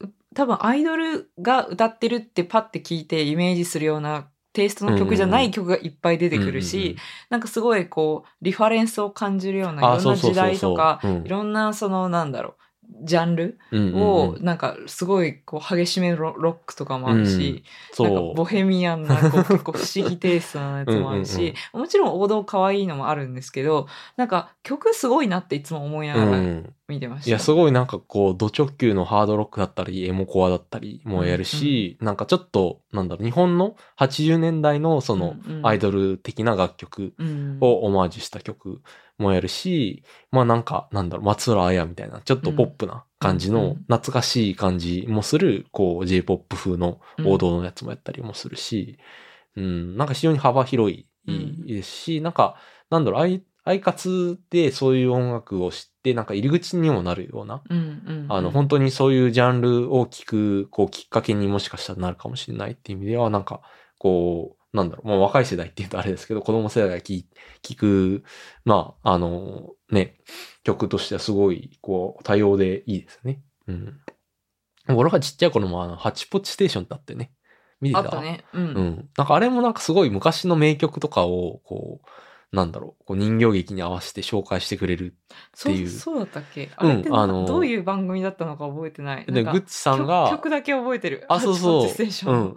う、多分アイドルが歌ってるってパッて聞いてイメージするようなテイストの曲じゃない曲がいっぱい出てくるし、なんかすごいこう、リファレンスを感じるような、いろんな時代とか、うんいろんなその、なんだろう、ジャンルうんうんを、うんなんかすごいこう激しめロロックとかもあるし、なんかそう。ボヘミアンなこう結構不思議テイストなやつもあるしもちろん王道可愛いのもあるんですけどなんか曲すごいなっていつも思いなうがらん。見てました。いや、すごいなんかこう、ド直球のハードロックだったり、エモコアだったりもやるし、なんかちょっと、なんだろう、日本の80年代のそのうんうん。アイドル的な楽曲うん。をオマージュした曲もやるし、まあなんか、なんだろう、松浦綾みたいな、ちょっとポップな感じのうんうん懐かしい感じもする、こう J-POP 風の王道のやつもやったりもするし、うん、なんか非常に幅広いうんですし、なんか、なんだろう、アイカツでそういう音楽を知って、なんか入り口にもなるような、うんうんあの、本当にそういうジャンルを聞く、こう、きっかけにもしかしたらなるかもしれないっていう意味では、なんか、こう、なんだろう、まあ若い世代って言うとあれですけど、子供世代が聞く、まあ、あの、ね、曲としてはすごい、こう、多様でいいですね。うん。俺がちっちゃい頃も、あの、ハチポチステーションってあってね。見てた？あったね。うん。うん。なんかあれもなんかすごい昔の名曲とかを、こう、なんだろう、こう人形劇に合わせて紹介してくれるっていうそうそうだったっけ？あれってなあのどういう番組だったのか覚えてない？で、グッチさんが、曲曲だけ覚えてる。あ、そうそう。ステーションうん。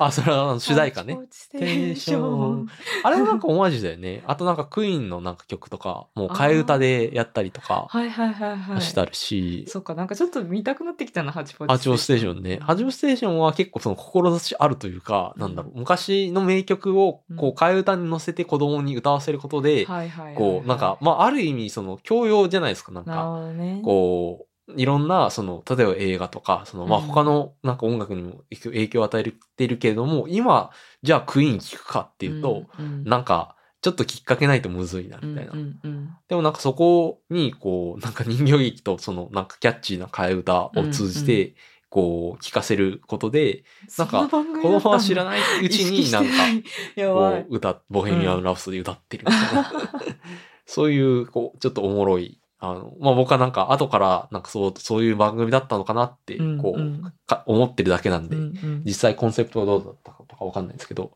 あ、それは主題歌ねハ。チポチステーション。あれもなんかオマージュだよね。あとなんかクイーンのなんか曲とか、もう替え歌でやったりとかはいはいはいはい。したるし、そっか、なんかちょっと見たくなってきたな、ハチポチ。ハチオステーションね。ハチオステーションは結構その志あるというか、なんだろう、昔の名曲をこう替え歌に乗せて子供に歌わせることで。こう、なんか、まあある意味その教養じゃないですか、なんか。ね。こう、いろんな、その、例えば映画とか、その、まあ、うん他の、なんか音楽にも影響を与えているけれども、今、じゃあクイーン聞くかっていうと、うん、うんなんか、ちょっときっかけないとむずいな、みたいな。うんうんうんでもなんかそこに、こう、なんか人形劇と、その、なんかキャッチーな替え歌を通じて、こう、聞かせることで、なんか、子供は知らないうちになんか、こう、歌、ボヘミアン・ラプソディ歌ってるみたいな。<laughs> そういう、こう、ちょっとおもろい。あの、まあ、僕はなんか、後から、なんかそう、そういう番組だったのかなって、うんこう、うんか思ってるだけなんで、うんうん。実際コンセプトはどうだったかとかわかんないですけど、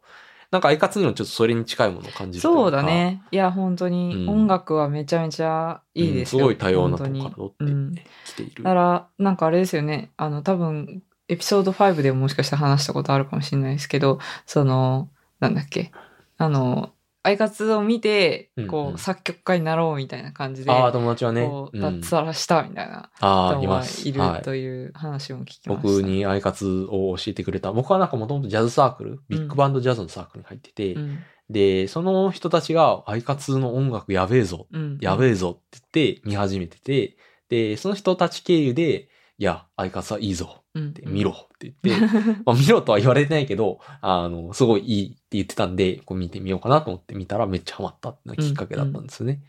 なんか、アイカツにもちょっとそれに近いものを感じるといかそうだ。ね。いや、本当にうん音楽はめちゃめちゃいいですよ。うんすごい多様なとこから取って、うんね来ている。だから、なんかあれですよね。あの、多分、エピソード5でももしかしたら話したことあるかもしれないですけど、その、なんだっけ。あの、アイカツを見てうん、こう、うん作曲家になろうみたいな感じで、ああ、友達はね。脱サラしたみたいなああ、人がいるはい。という話も聞きました。僕にアイカツを教えてくれた。僕はなんかもともとジャズサークル、ビッグバンドジャズのサークルに入ってて、うん、で、その人たちがアイカツの音楽やべえぞうん。やべえぞって言って見始めてて、で、その人たち経由で、いや、アイカツはいいぞ見ろって言って、<laughs> まあ見ろとは言われてないけど、あの、すごいいいって言ってたんで、こう見てみようかなと思って見たらめっちゃハマったっていうのがきっかけだったんですよね。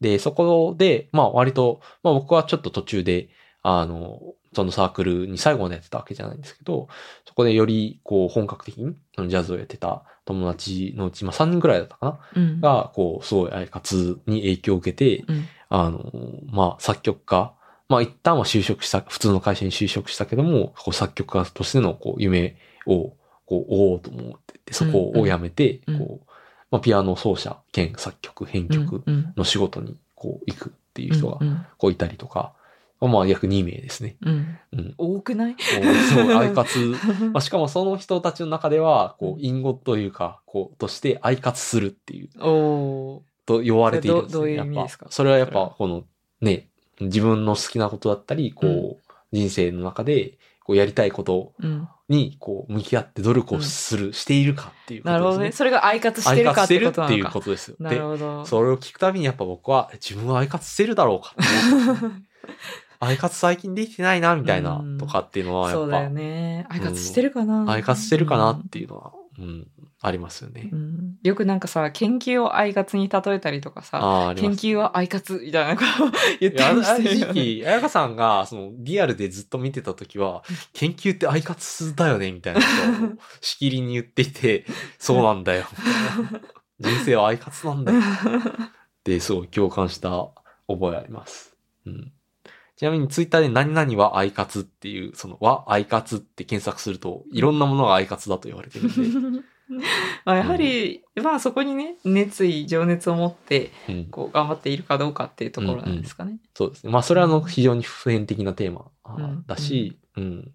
で、そこで、まあ割と、まあ僕はちょっと途中で、あの、そのサークルに最後までやってたわけじゃないんですけど、そこでより、こう、本格的に、ジャズをやってた友達のうち、まあ3人くらいだったかなうん、が、こう、すごいアイカツに影響を受けて、うん。あの、まあ、作曲家、まあ、一旦は就職した、普通の会社に就職したけども、こう作曲家としての、こう、夢を、こう、追おうと思ってて、そこを辞めて、こう、まあ、ピアノ奏者兼作曲、編曲うんの仕事に、こう、行くっていう人がう、んこう、いたりとか、まあ、約2名ですね。うん。うん。多くない？こうすごい、<laughs> アイカツ、<laughs> まあ、しかもその人たちの中では、こう、隠語というか、こう、として、アイカツするっていう、おー。と言われているんですね。どどういう意味ですか？それはやっぱこのね、自分の好きなことだったり、こう、うん人生の中で、こうやりたいことうん、に、こう、向き合って努力をする、しているかっていうことですね。なるほどね。それがアイカツしてるかってことなアイカツしてるっていうのか。ことですよ。なるで、ほど。それを聞くたびにやっぱ僕は、自分はアイカツしてるだろうかって思って <laughs> アイカツ最近できてないな、みたいなうん、とかっていうのは、やっそうだよぱ、ね。アイカツしてるかな、アイカツしてるかなっていうのは、うん、ありますよねう。んよくなんかさ、研究をアイカツに例えたりとかさ、研。究はアイカツみたいなことを言っいや、あのたりしてる時よね。期、彩香さんが、その、リアルでずっと見てた時は、<laughs> 研究ってアイカツだよね、みたいなことを、しきりに言っていて、<laughs> そうなんだよ。人生はアイカツなんだよ。って、すごい共感した覚えあります。うん。ちなみにツイッターで何々はアイカツっていう、その、はアイカツって検索すると、いろんなものがアイカツだと言われてるんで、<laughs> <laughs> まあやはり、まあそこにね、熱意、情熱を持って、うん。こう、頑張っているかどうかっていうところなんですかね。そうですね。まあ、それはあの、非常に普遍的なテーマだし、うん。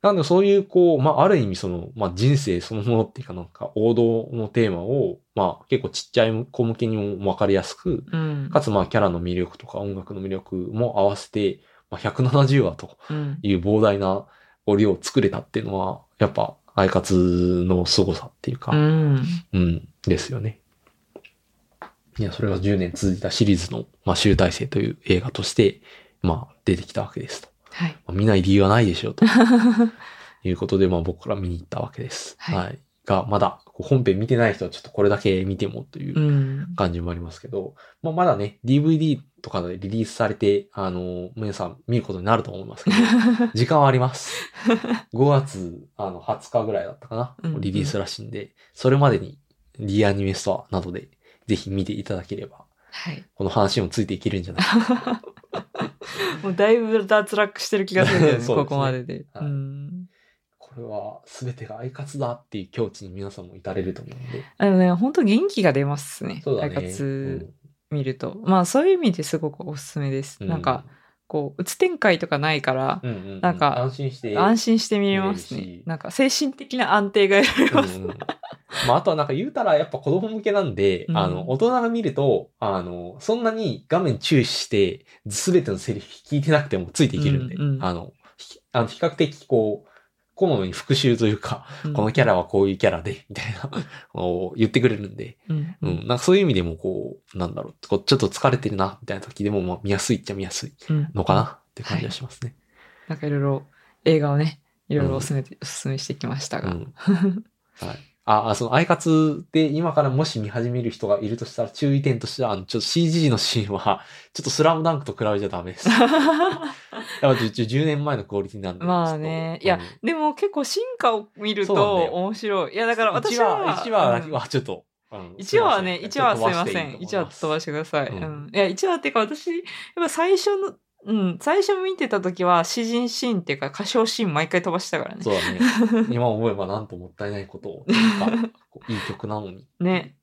なので、そういう、こう、まあ、ある意味、その、まあ、人生そのものっていうかなんか、王道のテーマを、まあ、結構ちっちゃい子向けにもわかりやすく、うん。かつ、まあ、キャラの魅力とか音楽の魅力も合わせて、まあ、170話とうん。いう膨大な量を作れたっていうのは、やっぱ、アイカツの凄さっていうか、うん。うん、ですよね。いや、それが10年続いたシリーズの、まあ、集大成という映画として、まあ、出てきたわけですと。はい。まあ見ない理由はないでしょうと。<laughs> いうことで、まあ、僕から見に行ったわけです。はいはい。が、まだ、本編見てない人はちょっとこれだけ見てもといううん感じもありますけど、まあ、まだね、DVD とかでリリースされて、あの、皆さん見ることになると思いますけど、<laughs> 時間はあります。5月、あの、20日ぐらいだったかな。リリースらしいんで、それまでに、リアニメストアなどで、ぜひ見ていただければ、はい。この話もついていけるんじゃないか。<laughs> もうだいぶ脱落してる気がするんだよね、<laughs> ねここまでで。はいうん。これは、全てがアイカツだっていう境地に皆さんも至れると思うんで。あのね、本当元気が出ますね。そうだね。アイカツ見ると。まあそういう意味ですごくおすすめです。うんなんか、、こう、うつ展開とかないから、うんうんうんなんか安心して。安心して見れます。ねなんか精神的な安定が得られます。うんうんまあ、あとはなんか言うたらやっぱ子供向けなんで、うんあの、大人が見ると、あの、そんなに画面注視して、すべてのセリフ聞いてなくてもついていけるんで、うんうんあの、ひあの比較的こう、こまめに復習というか、うん。このキャラはこういうキャラで、みたいな、言ってくれるんで、うん。うん、なんかそういう意味でもこう、なんだろう、こうちょっと疲れてるな、みたいな時でも、まあ見やすいっちゃ見やすいうん。のかなって感じはしますね。なんかいろいろ映画をね、いろいろおすすめて、おすすめしてきましたが。うん。<laughs> はい。あ、あその、アイカツで今からもし見始める人がいるとしたら注意点としては、あの、ちょっと CG のシーンは、<laughs> ちょっとスラムダンクと比べちゃダメです。<laughs> やっぱ10 10年前のクオリティなんで。まあねいや、でも結構進化を見ると面白い。いやだから私1は。話、1話だけうんはちょっと。うん1話はね、1話はすいません。1ちょっと飛ばしていいと思い話飛ばしてください。ううんん。いや、1話っていうか私、やっぱ最初の、うん、最初見てた時は詩人シーンっていうか歌唱シーン毎回飛ばしてたからねそ。うだね。<laughs> 今思えばなんともったいないことを。いい曲なのに。ね。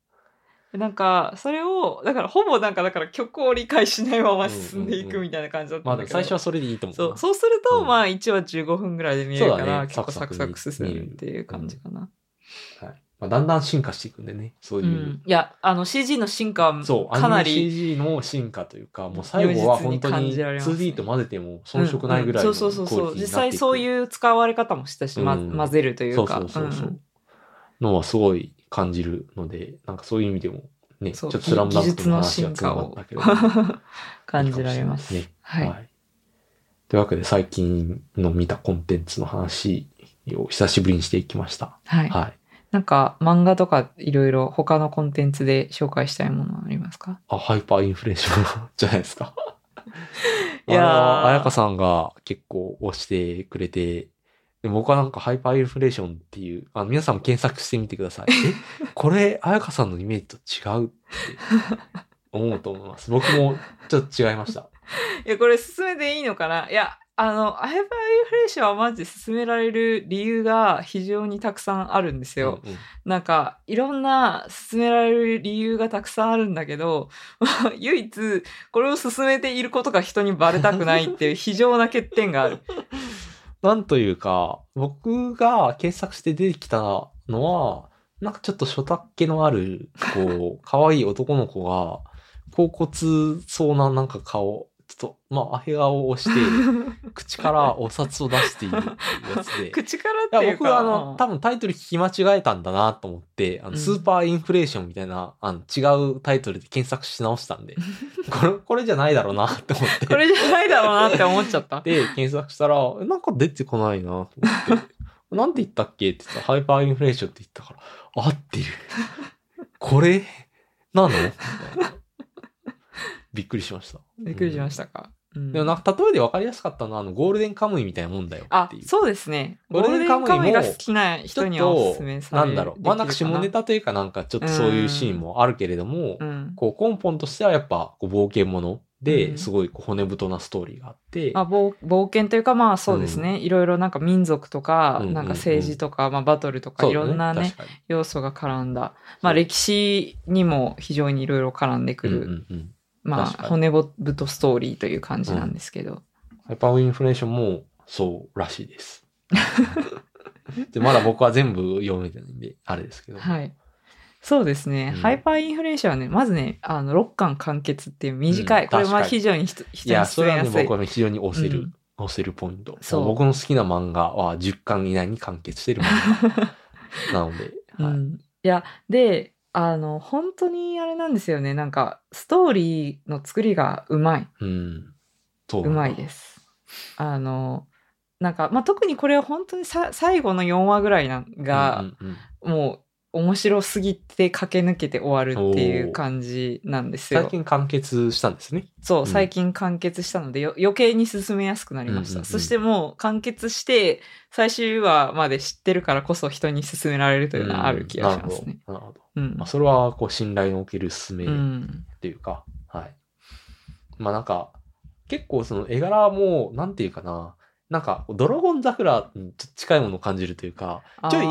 なんか、それを、だからほぼなんか、だから曲を理解しないまま進んでいくみたいな感じだったんだけど。まあでも最初はそれでいいと思うな。そう、そうすると、うんまあ1話15分ぐらいで見えるから、ね結構サクサク進むっていう感じかな。はい。まあ、だんだん進化していくんでね。そういう。うん。いや、あの CG の進化はそう、かなアニメり、CG の進化というか、もう最後は本当に感にじられますね 2D と混ぜても遜色ないぐらいのうんそうそうそうそう。実際そうういう使われ方もしたし、ま、うん混ぜるというか。そうそうそうそううんのはすごい感じるので、なんかそういう意味でもね、ちそうょっとスラムダンクとの話が技術の進化をつながったけど、感じられます。いいかもしはいれない。というわけで最近の見たコンテンツの話を久しぶりにしていきました。はい。はい。なんか漫画とかいろいろ他のコンテンツで紹介したいものはありますか？あ、ハイパーインフレーションじゃないですか。いやーあれは、彩香さんが結構押してくれて、で僕はなんかハイパーインフレーションっていう、あ皆さんも検索してみてください。え、これ、彩香さんのイメージと違うって思うと思います。僕もちょっと違いました。<laughs> いや、これ進めていいのかな？いや、あの、ハイパーインフレーションはマジで進められる理由が非常にたくさんあるんですよ。うんうんなんか、いろんな進められる理由がたくさんあるんだけど、<laughs> 唯一、これを進めていることが人にバレたくないっていう <laughs> 非常な欠点がある。なんというか、僕が検索して出てきたのは、なんかちょっと初タ気のある、こう、可愛い男の子が、高骨そうななんか顔、と、まあ、アヘ顔をして、口からお札を出しているっていうやつで。<laughs> 口からっていうか。僕はあの、うん多分タイトル聞き間違えたんだなと思って、あの、うんスーパーインフレーションみたいな、あの、違うタイトルで検索し直したんで、<laughs> これ、これじゃないだろうなって思って。これじゃないだろうなって思っちゃった。<laughs> で、検索したら、えなんか出てこないなと思って。なんて言ったっけって言ったら、ハイパーインフレーションって言ったから、合ってる。これ、なの？びっくりしました。びっくりしましたか？うん。でもなんか例えで分かりやすかったのは、あの、ゴールデンカムイみたいなもんだよあっていう。、そうですね。ゴールデンカムイが好きな人にはおすとすめ、されな。んだろう。まあなんか下ネタというかなんかちょっとそういうシーンもあるけれども、うん。こう根本としてはやっぱこう冒険者で、うん。すごい骨太なストーリーがあって、まあ、冒冒険というかまあそうですね、いろいろなんか民族とか、うんうんうん。なんか政治とか、まあ、バトルとかいろんなね要素が絡んだ、まあ、歴史にも非常にいろいろ絡んでくる、うんうんうんまあ骨太ストーリーという感じなんですけど、ハイパーインフレーションもそうらしいです。<laughs> でまだ僕は全部読めてないんで、あれですけど。はい。そうですね、うん。ハイパーインフレーションはねまずねあの6巻完結っていう短い、うんこれは非常に人いや、それはね、僕はね非常に押せる、うん。押せるポイント。そう。僕の好きな漫画は10巻以内に完結してる漫画なので、<laughs> はい。うん、いやであの本当にあれなんですよねなんかストーリーの作りがうまいうん。うまいです。あのなんか、まあ、特にこれは本当にさ最後の4話ぐらいなんが、うんうんうんもう面白すぎて駆け抜けて終わるっていう感じなんですよ。最近完結したんですね。そう、うん最近完結したのでよ余計に進めやすくなりました。うんうんうんそしてもう完結して最終話まで知ってるからこそ人に勧められるというのはある気がしますね。うんなるほど。なるほど。うんまあ、それは、こう、信頼のおける勧めっうんていうか、はい。まあなんか、結構その絵柄も、なんていうかな、なんか、ドラゴン桜に近いものを感じるというか、ちょい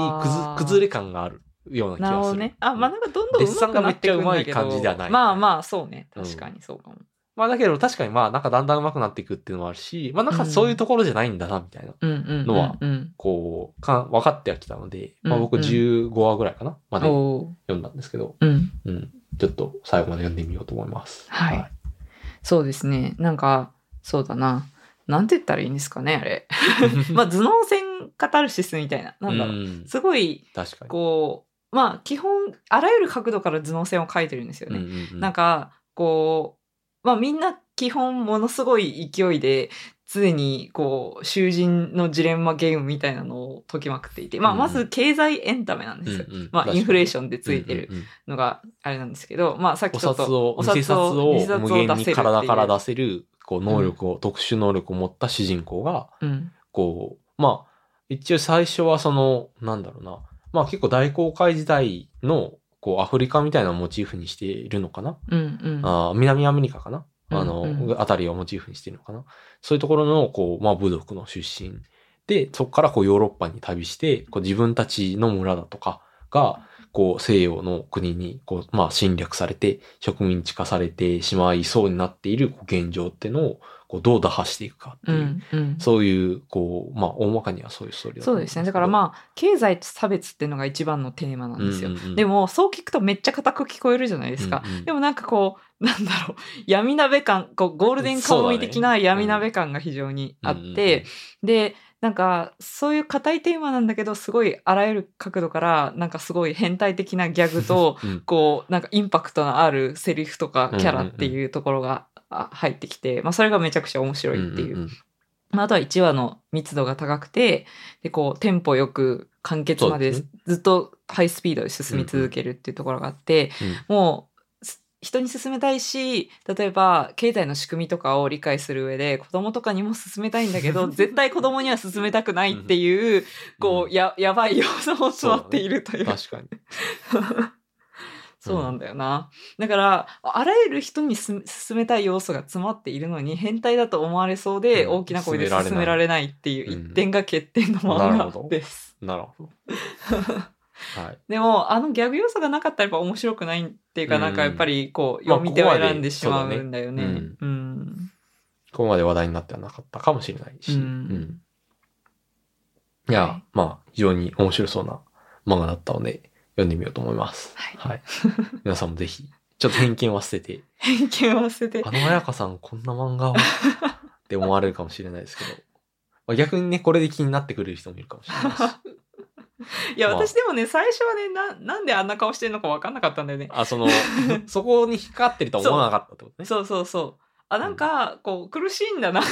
崩れ感があるような気がする。なるほどね。あ、まあなんかどんどん上手くなってくるんだけど。感じではないまあまあそうね。うん確かにそうかも。まあだけど確かにまあなんかだんだん上手くなっていくっていうのもあるし、まあなんかそういうところじゃないんだな、みたいな。うんうんうんうん。のはうんこう、か分かってはきたので、まあ僕うんうん15話ぐらいかなまで読んだんですけど、うん。うん。ちょっと最後まで読んでみようと思います。はいそうですね。なんか、そうだな。なんて言ったらいいんですかね、あれ。<laughs> まあ頭脳戦カタルシスみたいな。なんだろう。うんすごい、確かに。こう、まあ基本、あらゆる角度から頭脳戦を描いてるんですよね。うんうんうん。なんか、こう、まあみんな基本ものすごい勢いで、常にこう、囚人のジレンマゲームみたいなのを解きまくっていて、まあうんまず経済エンタメなんですよ。うんうん。まあインフレーションでついてるうんうんうんのがあれなんですけど、まあさっきおちょっと札を、お偽札を無限に体から出せる、こう、能力を、特殊能力を持った主人公が、うん。こう、まあ、一応最初はその、なんだろうな、まあ結構大航海時代の、こう、アフリカみたいなモチーフにしているのかな、うんうん。あー南アメリカかな？あの、うんうん。あたりをモチーフにしているのかな？そういうところの、こう、まあ部族の出身で、そこからこうヨーロッパに旅して、こう自分たちの村だとかが、こう西洋の国に、こう、まあ侵略されて、植民地化されてしまいそうになっている現状っていうのを、こうどう打破していくかってういう、んうん。そういう、こう、まあ大まかにはそういうストーリーだそうですね。だからあ、まあ、経済と差別っていうのが一番のテーマなんですよ。うんうんうんでも、そう聞くとめっちゃ硬く聞こえるじゃないですか。うんうんでもなんかこう、なんだろう、闇鍋感、こう、ゴールデンカムイ的な闇鍋感が非常にあって、で、なんか、そういう硬いテーマなんだけど、すごいあらゆる角度から、なんかすごい変態的なギャグと、うんこう、なんかインパクトのあるセリフとかキャラっていうところがあ入ってきて、まあそれがめちゃくちゃ面白いっていう。んんんまああとは1話の密度が高くて、で、こう、テンポよく完結までずっとハイスピードで進み続けるっていうところがあって、もう、す人に勧めたいし、例えば、経済の仕組みとかを理解する上で、子供とかにも勧めたいんだけど、<laughs> 絶対子供には勧めたくないっていう、こう、や、<laughs> やばい要素も詰まっているという。確かに。<laughs> そうなんだよな。だから、あらゆる人にす勧めたい要素が詰まっているのに、変態だと思われそうで、うん大きな声で勧められないっていううん一点が欠点の漫画です。なるほど。<laughs> はい。でも、あのギャグ要素がなかったらやっぱ面白くないっていうか、うんなんかやっぱりこう、まあ読み手を選んでしまうんだよね。ここまで話題になってはなかったかもしれないし。うんうんいや、はいまあ、非常に面白そうな漫画だったので、読んでみようと思います。はい皆さんもぜひ、ちょっと偏見は捨てて、偏見を捨ててあ。の彩香さんこんな漫画をって思われるかもしれないですけど、まあ、逆にね、これで気になってくれる人もいるかもしれないし。<laughs> いや、まあ私でもね、最初はね、な、なんであんな顔してるのか分かんなかったんだよね。あ、その、<laughs> そこに引っかかってるとは思わなかったってことね。そうそうそう。あ、なんか、こう、苦しいんだな。<laughs>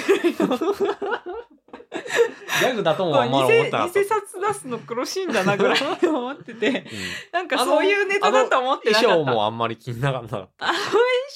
ギャグだともあんまり思偽った。偽札出すの苦しいんだなぐらいに思ってて、うんなんかそういうネタだと思ってなかった。衣装もあんまり気にならなかった。あの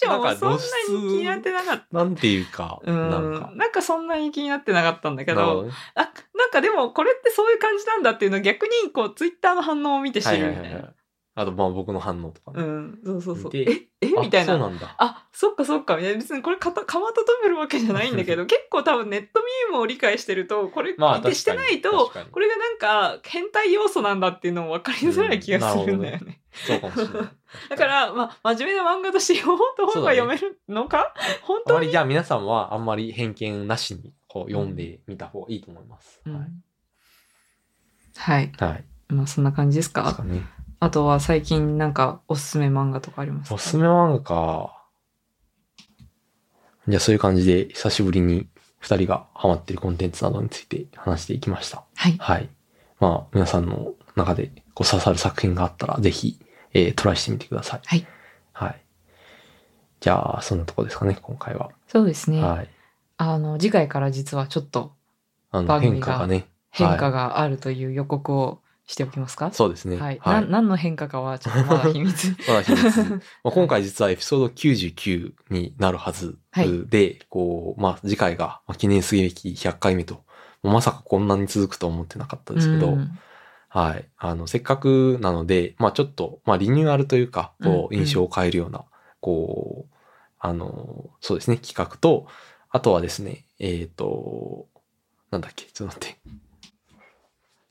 衣装もそんなに気になってなかった。なんていうか、うんなんか。なんかそんなに気になってなかったんだけど、ねあ、なんかでもこれってそういう感じなんだっていうのを逆にこうツイッターの反応を見て知はいはいはいはいるみたいな。あと、まあ僕の反応とかね。うん、そうそうそう。でえ、えあみたいな。そうなんだ。あ、そっかそっか。いや別にこれかた、かまととめるわけじゃないんだけど、結構多分ネットミームを理解してると、これ、まあ見てしてないとこれがなんか変態要素なんだっていうのも分かりづらい気がするんだよね。そうかもしれない。だから、まあ、真面目な漫画として読もうと思えば読めるのか、本あ当にじゃあ皆さんはあんまり偏見なしにこう読んでみた方がいいと思います。うんはい。はい。はい。まあ、そんな感じですかね。あとは最近なんかおすすめ漫画とかありますか？おすすめ漫画か。じゃあそういう感じで久しぶりに二人がハマってるコンテンツなどについて話していきました。はい。はい。まあ皆さんの中でこう刺さる作品があったらぜひ、えートライしてみてください。はい。はい。じゃあそんなとこですかね、今回は。そうですね。はい。あの、次回から実はちょっとあの変化がね。変化はいがあるという予告をしておきますか？そうですね。はい。はいな何の変化かはちょっとまだ秘密。まだ秘密 <laughs> まあ今回実はエピソード99になるはずはいで、こう、まあ次回がまあ記念すべき100回目と、まさかこんなに続くと思ってなかったですけど、うんはい。あの、せっかくなので、まあちょっと、まあリニューアルというか、こう、うんうん印象を変えるような、こう、あの、そうですね、企画と、あとはですね、えっ、と、なんだっけ、ちょっと待って。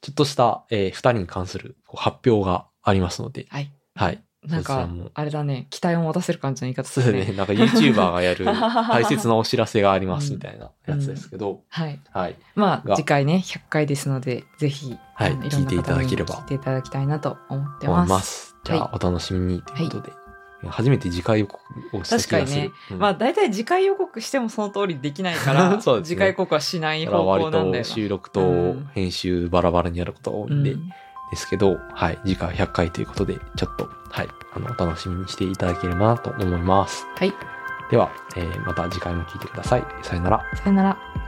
ちょっとした、えー二人に関する発表がありますので、はい。はい。なんかあれだね、期待を持たせる感じの言い方ですね。そうですね。<laughs> なんか YouTuber がやる <laughs> 大切なお知らせがありますみたいなやつですけど、はい。はい。まあ、が次回ね、100回ですので、ぜひ、はいあの聞いていただければ聞いていただきたいなと思って思ます。います。じゃあ、お楽しみにということで、初めて次回予告をした気がする。うんまあ、大体次回予告してもその通りできないから、<laughs> ね次回予告はしない方向なんだよな。収録とうん編集バラバラにやることが多いんで、うんですけど、はい、次回100回ということで、ちょっと、はい、あの、お楽しみにしていただければなと思います。はい。では、えーまた次回も聞いてください。さよなら。さよなら。